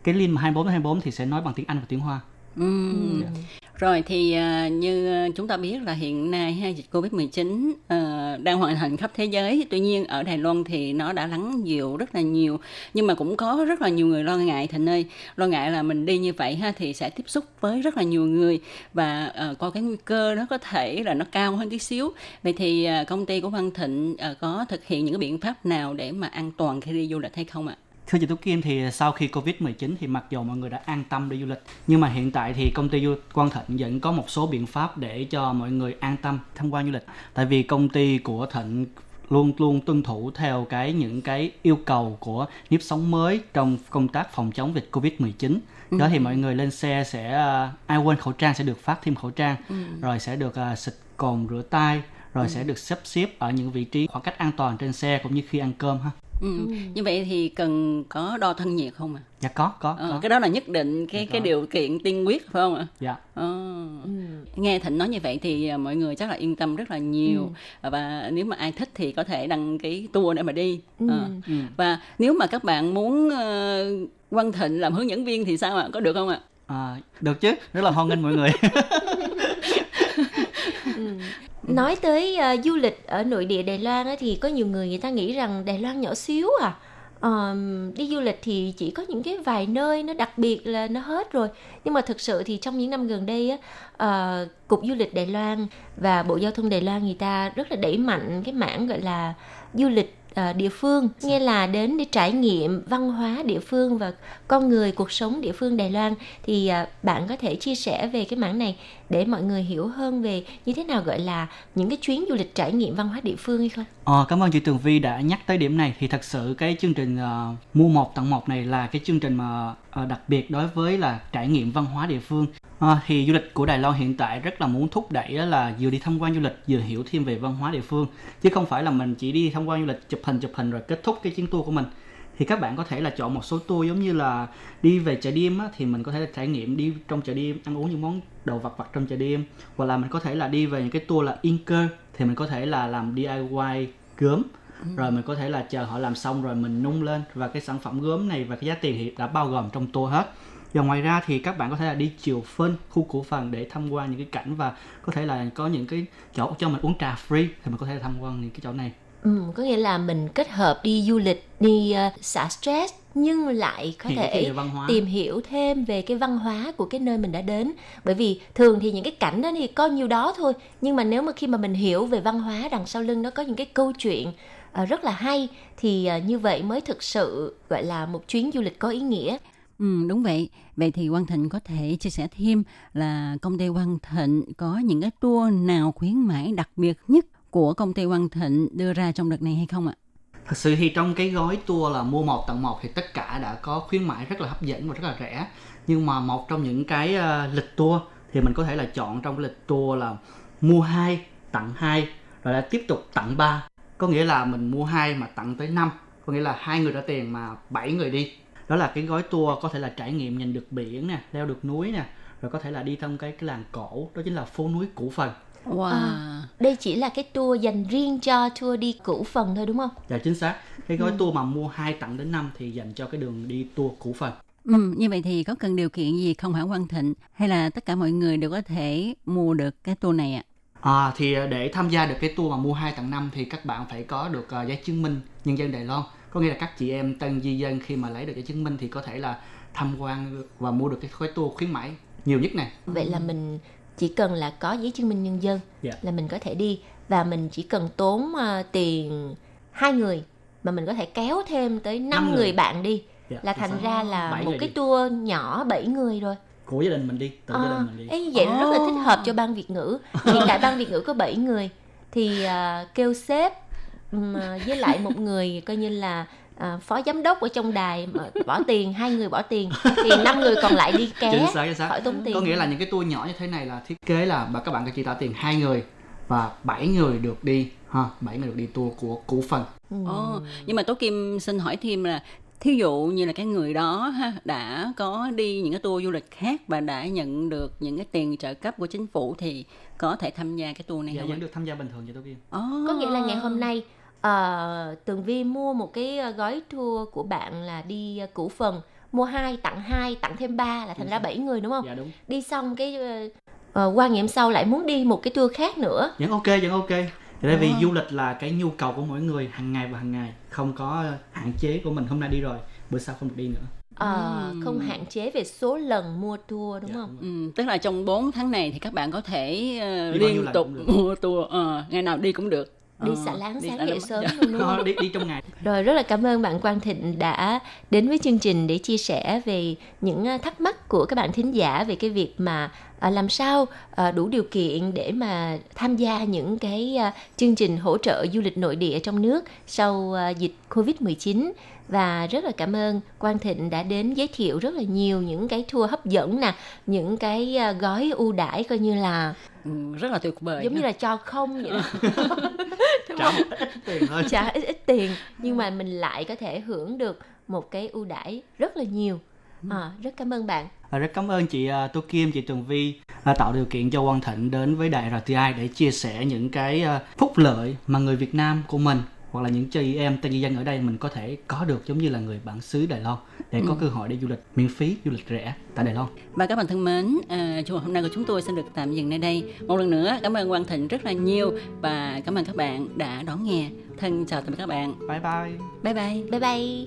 cái link mà 24 đến 24 thì sẽ nói bằng tiếng Anh và tiếng Hoa. Ừm. Rồi thì à, như chúng ta biết là hiện nay ha, dịch Covid-19 uh, à, đang hoành hành khắp thế giới. Tuy nhiên ở Đài Loan thì nó đã lắng dịu rất là nhiều. Nhưng mà cũng có rất là nhiều người lo ngại Thịnh ơi. Lo ngại là mình đi như vậy ha thì sẽ tiếp xúc với rất là nhiều người và uh, có cái nguy cơ nó có thể là nó cao hơn tí xíu. Vậy thì uh, công ty của Văn Thịnh có thực hiện những cái biện pháp nào để mà an toàn khi đi du lịch hay không ạ? Thưa chị Tú Kim thì sau khi Covid-19 thì mặc dù mọi người đã an tâm đi du lịch nhưng mà hiện tại thì công ty du Quang Thịnh vẫn có một số biện pháp để cho mọi người an tâm tham quan du lịch. Tại vì công ty của Thịnh luôn luôn tuân thủ theo cái những cái yêu cầu của nếp sống mới trong công tác phòng chống dịch Covid-19. Đó thì mọi người lên xe sẽ ờ, ai quên khẩu trang sẽ được phát thêm khẩu trang, Ừ. rồi sẽ được ờ, xịt cồn rửa tay, rồi sẽ được sắp xếp ở những vị trí khoảng cách an toàn trên xe cũng như khi ăn cơm ha. Ừ. Như vậy thì cần có đo thân nhiệt không ạ? Dạ có, có, Ờ, có. cái đó là nhất định cái Dạ cái có. điều kiện tiên quyết phải không ạ? Dạ. Ờ. Nghe Thịnh nói như vậy thì à, mọi người chắc là yên tâm rất là nhiều và nếu mà ai thích thì có thể đăng ký tour để mà đi. Ừ. Ờ. Ừ. Và nếu mà các bạn muốn ờ, Quang Thịnh làm hướng dẫn viên thì sao ạ? Có được không ạ? À, được chứ, rất là hoan nghênh mọi người. Nói tới ờ, du lịch ở nội địa Đài Loan á, thì có nhiều người người ta nghĩ rằng Đài Loan nhỏ xíu à. Ờm, đi du lịch thì chỉ có những cái vài nơi nó đặc biệt là nó hết rồi. Nhưng mà thực sự thì trong những năm gần đây á ờ, cục du lịch Đài Loan và bộ giao thông Đài Loan người ta rất là đẩy mạnh cái mảng gọi là du lịch uh, địa phương. Nghĩa là đến để trải nghiệm văn hóa địa phương và con người cuộc sống địa phương Đài Loan thì uh, bạn có thể chia sẻ về cái mảng này để mọi người hiểu hơn về như thế nào gọi là những cái chuyến du lịch trải nghiệm văn hóa địa phương hay không? Ờ, cảm ơn chị Tường Vi đã nhắc tới điểm này. Thì thật sự cái chương trình uh, mua một tặng một này là cái chương trình mà uh, đặc biệt đối với là trải nghiệm văn hóa địa phương. À, thì du lịch của Đài Loan hiện tại rất là muốn thúc đẩy đó là vừa đi tham quan du lịch vừa hiểu thêm về văn hóa địa phương. Chứ không phải là mình chỉ đi tham quan du lịch chụp hình chụp hình rồi kết thúc cái chuyến tour của mình thì các bạn có thể là chọn một số tour giống như là đi về chợ đêm á, thì mình có thể là trải nghiệm đi trong chợ đêm ăn uống những món đồ vặt vặt trong chợ đêm. Hoặc là mình có thể là đi về những cái tour là in cơ thì mình có thể là làm DIY gớm ừ. rồi mình có thể là chờ họ làm xong rồi mình nung lên. Và cái sản phẩm gốm này và cái giá tiền thì đã bao gồm trong tour hết. Và ngoài ra thì các bạn có thể là đi chiều phân khu cổ phần để tham quan những cái cảnh và có thể là có những cái chỗ cho mình uống trà free thì mình có thể tham quan những cái chỗ này Ừ, có nghĩa là mình kết hợp đi du lịch đi uh, xả stress nhưng lại có thể tìm hiểu thêm về cái văn hóa của cái nơi mình đã đến. Bởi vì thường thì những cái cảnh đó thì có nhiều đó thôi nhưng mà nếu mà khi mà mình hiểu về văn hóa đằng sau lưng nó có những cái câu chuyện uh, rất là hay thì uh, như vậy mới thực sự gọi là một chuyến du lịch có ý nghĩa. Ừ, đúng vậy. Vậy thì Quang Thịnh có thể chia sẻ thêm là công ty Quang Thịnh có những cái tour nào khuyến mãi đặc biệt nhất của công ty Quang Thịnh đưa ra trong đợt này hay không ạ? Thật sự thì trong cái gói tour là mua một tặng một thì tất cả đã có khuyến mãi rất là hấp dẫn và rất là rẻ. Nhưng mà một trong những cái uh, lịch tour thì mình có thể là chọn trong cái lịch tour là mua hai tặng hai rồi là tiếp tục tặng ba. Có nghĩa là mình mua hai mà tặng tới 5 có nghĩa là hai người trả tiền mà bảy người đi. Đó là cái gói tour có thể là trải nghiệm nhìn được biển nè leo được núi nè rồi có thể là đi thăm cái cái làng cổ. Đó chính là phố núi củ phần. Wow. À, đây chỉ là cái tour dành riêng cho tour đi cửu phần thôi đúng không? Dạ chính xác. Cái gói ừ. tour mà mua 2 tặng đến 5 thì dành cho cái đường đi tour cửu phần. Ừ, như vậy thì có cần điều kiện gì không hả Quang Thịnh hay là tất cả mọi người đều có thể mua được cái tour này ạ? À, thì để tham gia được cái tour mà mua 2 tặng 5 thì các bạn phải có được uh, giấy chứng minh nhân dân Đài Loan có nghĩa là các chị em tân di dân khi mà lấy được cái chứng minh thì có thể là tham quan và mua được cái gói tour khuyến mãi nhiều nhất này vậy là mình chỉ cần là có giấy chứng minh nhân dân yeah. Dạ. là mình có thể đi và mình chỉ cần tốn uh, tiền hai người mà mình có thể kéo thêm tới 5, người. người bạn đi yeah, dạ, là thành ra là một cái đi. tour nhỏ 7 người rồi của gia đình mình đi tự à, gia đình mình đi ấy vậy oh. rất là thích hợp cho ban việt ngữ hiện tại ban việt ngữ có 7 người thì uh, kêu sếp mà với lại một người coi như là à, phó giám đốc ở trong đài mà bỏ tiền hai người bỏ tiền thì năm người còn lại đi ké chính xác, chính xác. khỏi tốn tiền có nghĩa là những cái tour nhỏ như thế này là thiết kế là mà các bạn chỉ trả tiền hai người và bảy người được đi ha bảy người được đi tour của cổ phần ừ. Ồ, nhưng mà tố kim xin hỏi thêm là thí dụ như là cái người đó ha, đã có đi những cái tour du lịch khác và đã nhận được những cái tiền trợ cấp của chính phủ thì có thể tham gia cái tour này dạ, vẫn được tham gia bình thường vậy tố kim oh. có nghĩa là ngày hôm nay uh, tường vi mua một cái ờ, gói tour của bạn là đi ờ, cửu phần. Mua hai tặng hai tặng thêm ba là thành ra bảy người đúng không? Dạ đúng. Đi xong cái uh, qua nghiệm sau lại muốn đi một cái tour khác nữa. Vẫn ok vẫn ok. Tại vì du lịch là cái nhu cầu của mỗi người hàng ngày và hàng ngày. Không có hạn chế của mình hôm nay đi rồi bữa sau không được đi nữa. À, ừ. không hạn chế về số lần mua tour đúng dạ, không? Đúng ừ, tức là trong 4 tháng này thì các bạn có thể uh, liên tục mua tour, uh, ngày nào đi cũng được đi xả láng sáng dậy sớm luôn đúng đi đi trong ngày. Rồi rất là cảm ơn bạn Quang Thịnh đã đến với chương trình để chia sẻ về những ờ, thắc mắc của các bạn thính giả về cái việc mà à, làm sao à, đủ điều kiện để mà tham gia những cái à, chương trình hỗ trợ du lịch nội địa trong nước sau à, dịch Covid-19 và rất là cảm ơn Quang Thịnh đã đến giới thiệu rất là nhiều những cái tour hấp dẫn nè, những cái à, gói ưu đãi coi như là ừ, rất là tuyệt vời giống như là cho không vậy trả ít tiền thôi. Trả ít ít tiền nhưng mà mình lại có thể hưởng được một cái ưu đãi rất là nhiều. À, rất cảm ơn bạn. À, rất cảm ơn chị uh, Tô Kim chị Tường Vi uh, tạo điều kiện cho Quang Thịnh đến với đài RTI để chia sẻ những cái uh, phúc lợi mà người Việt Nam của mình hoặc là những chị em di dân ở đây mình có thể có được giống như là người bản xứ Đài Loan để có ừ. cơ hội đi du lịch miễn phí du lịch rẻ tại Đài Loan. Và các bạn thân mến à, chủ hôm nay của chúng tôi xin được tạm dừng nơi đây. Một lần nữa cảm ơn Quang Thịnh rất là nhiều và cảm ơn các bạn đã đón nghe. Thân chào tạm biệt các bạn. Bye bye. Bye bye. Bye bye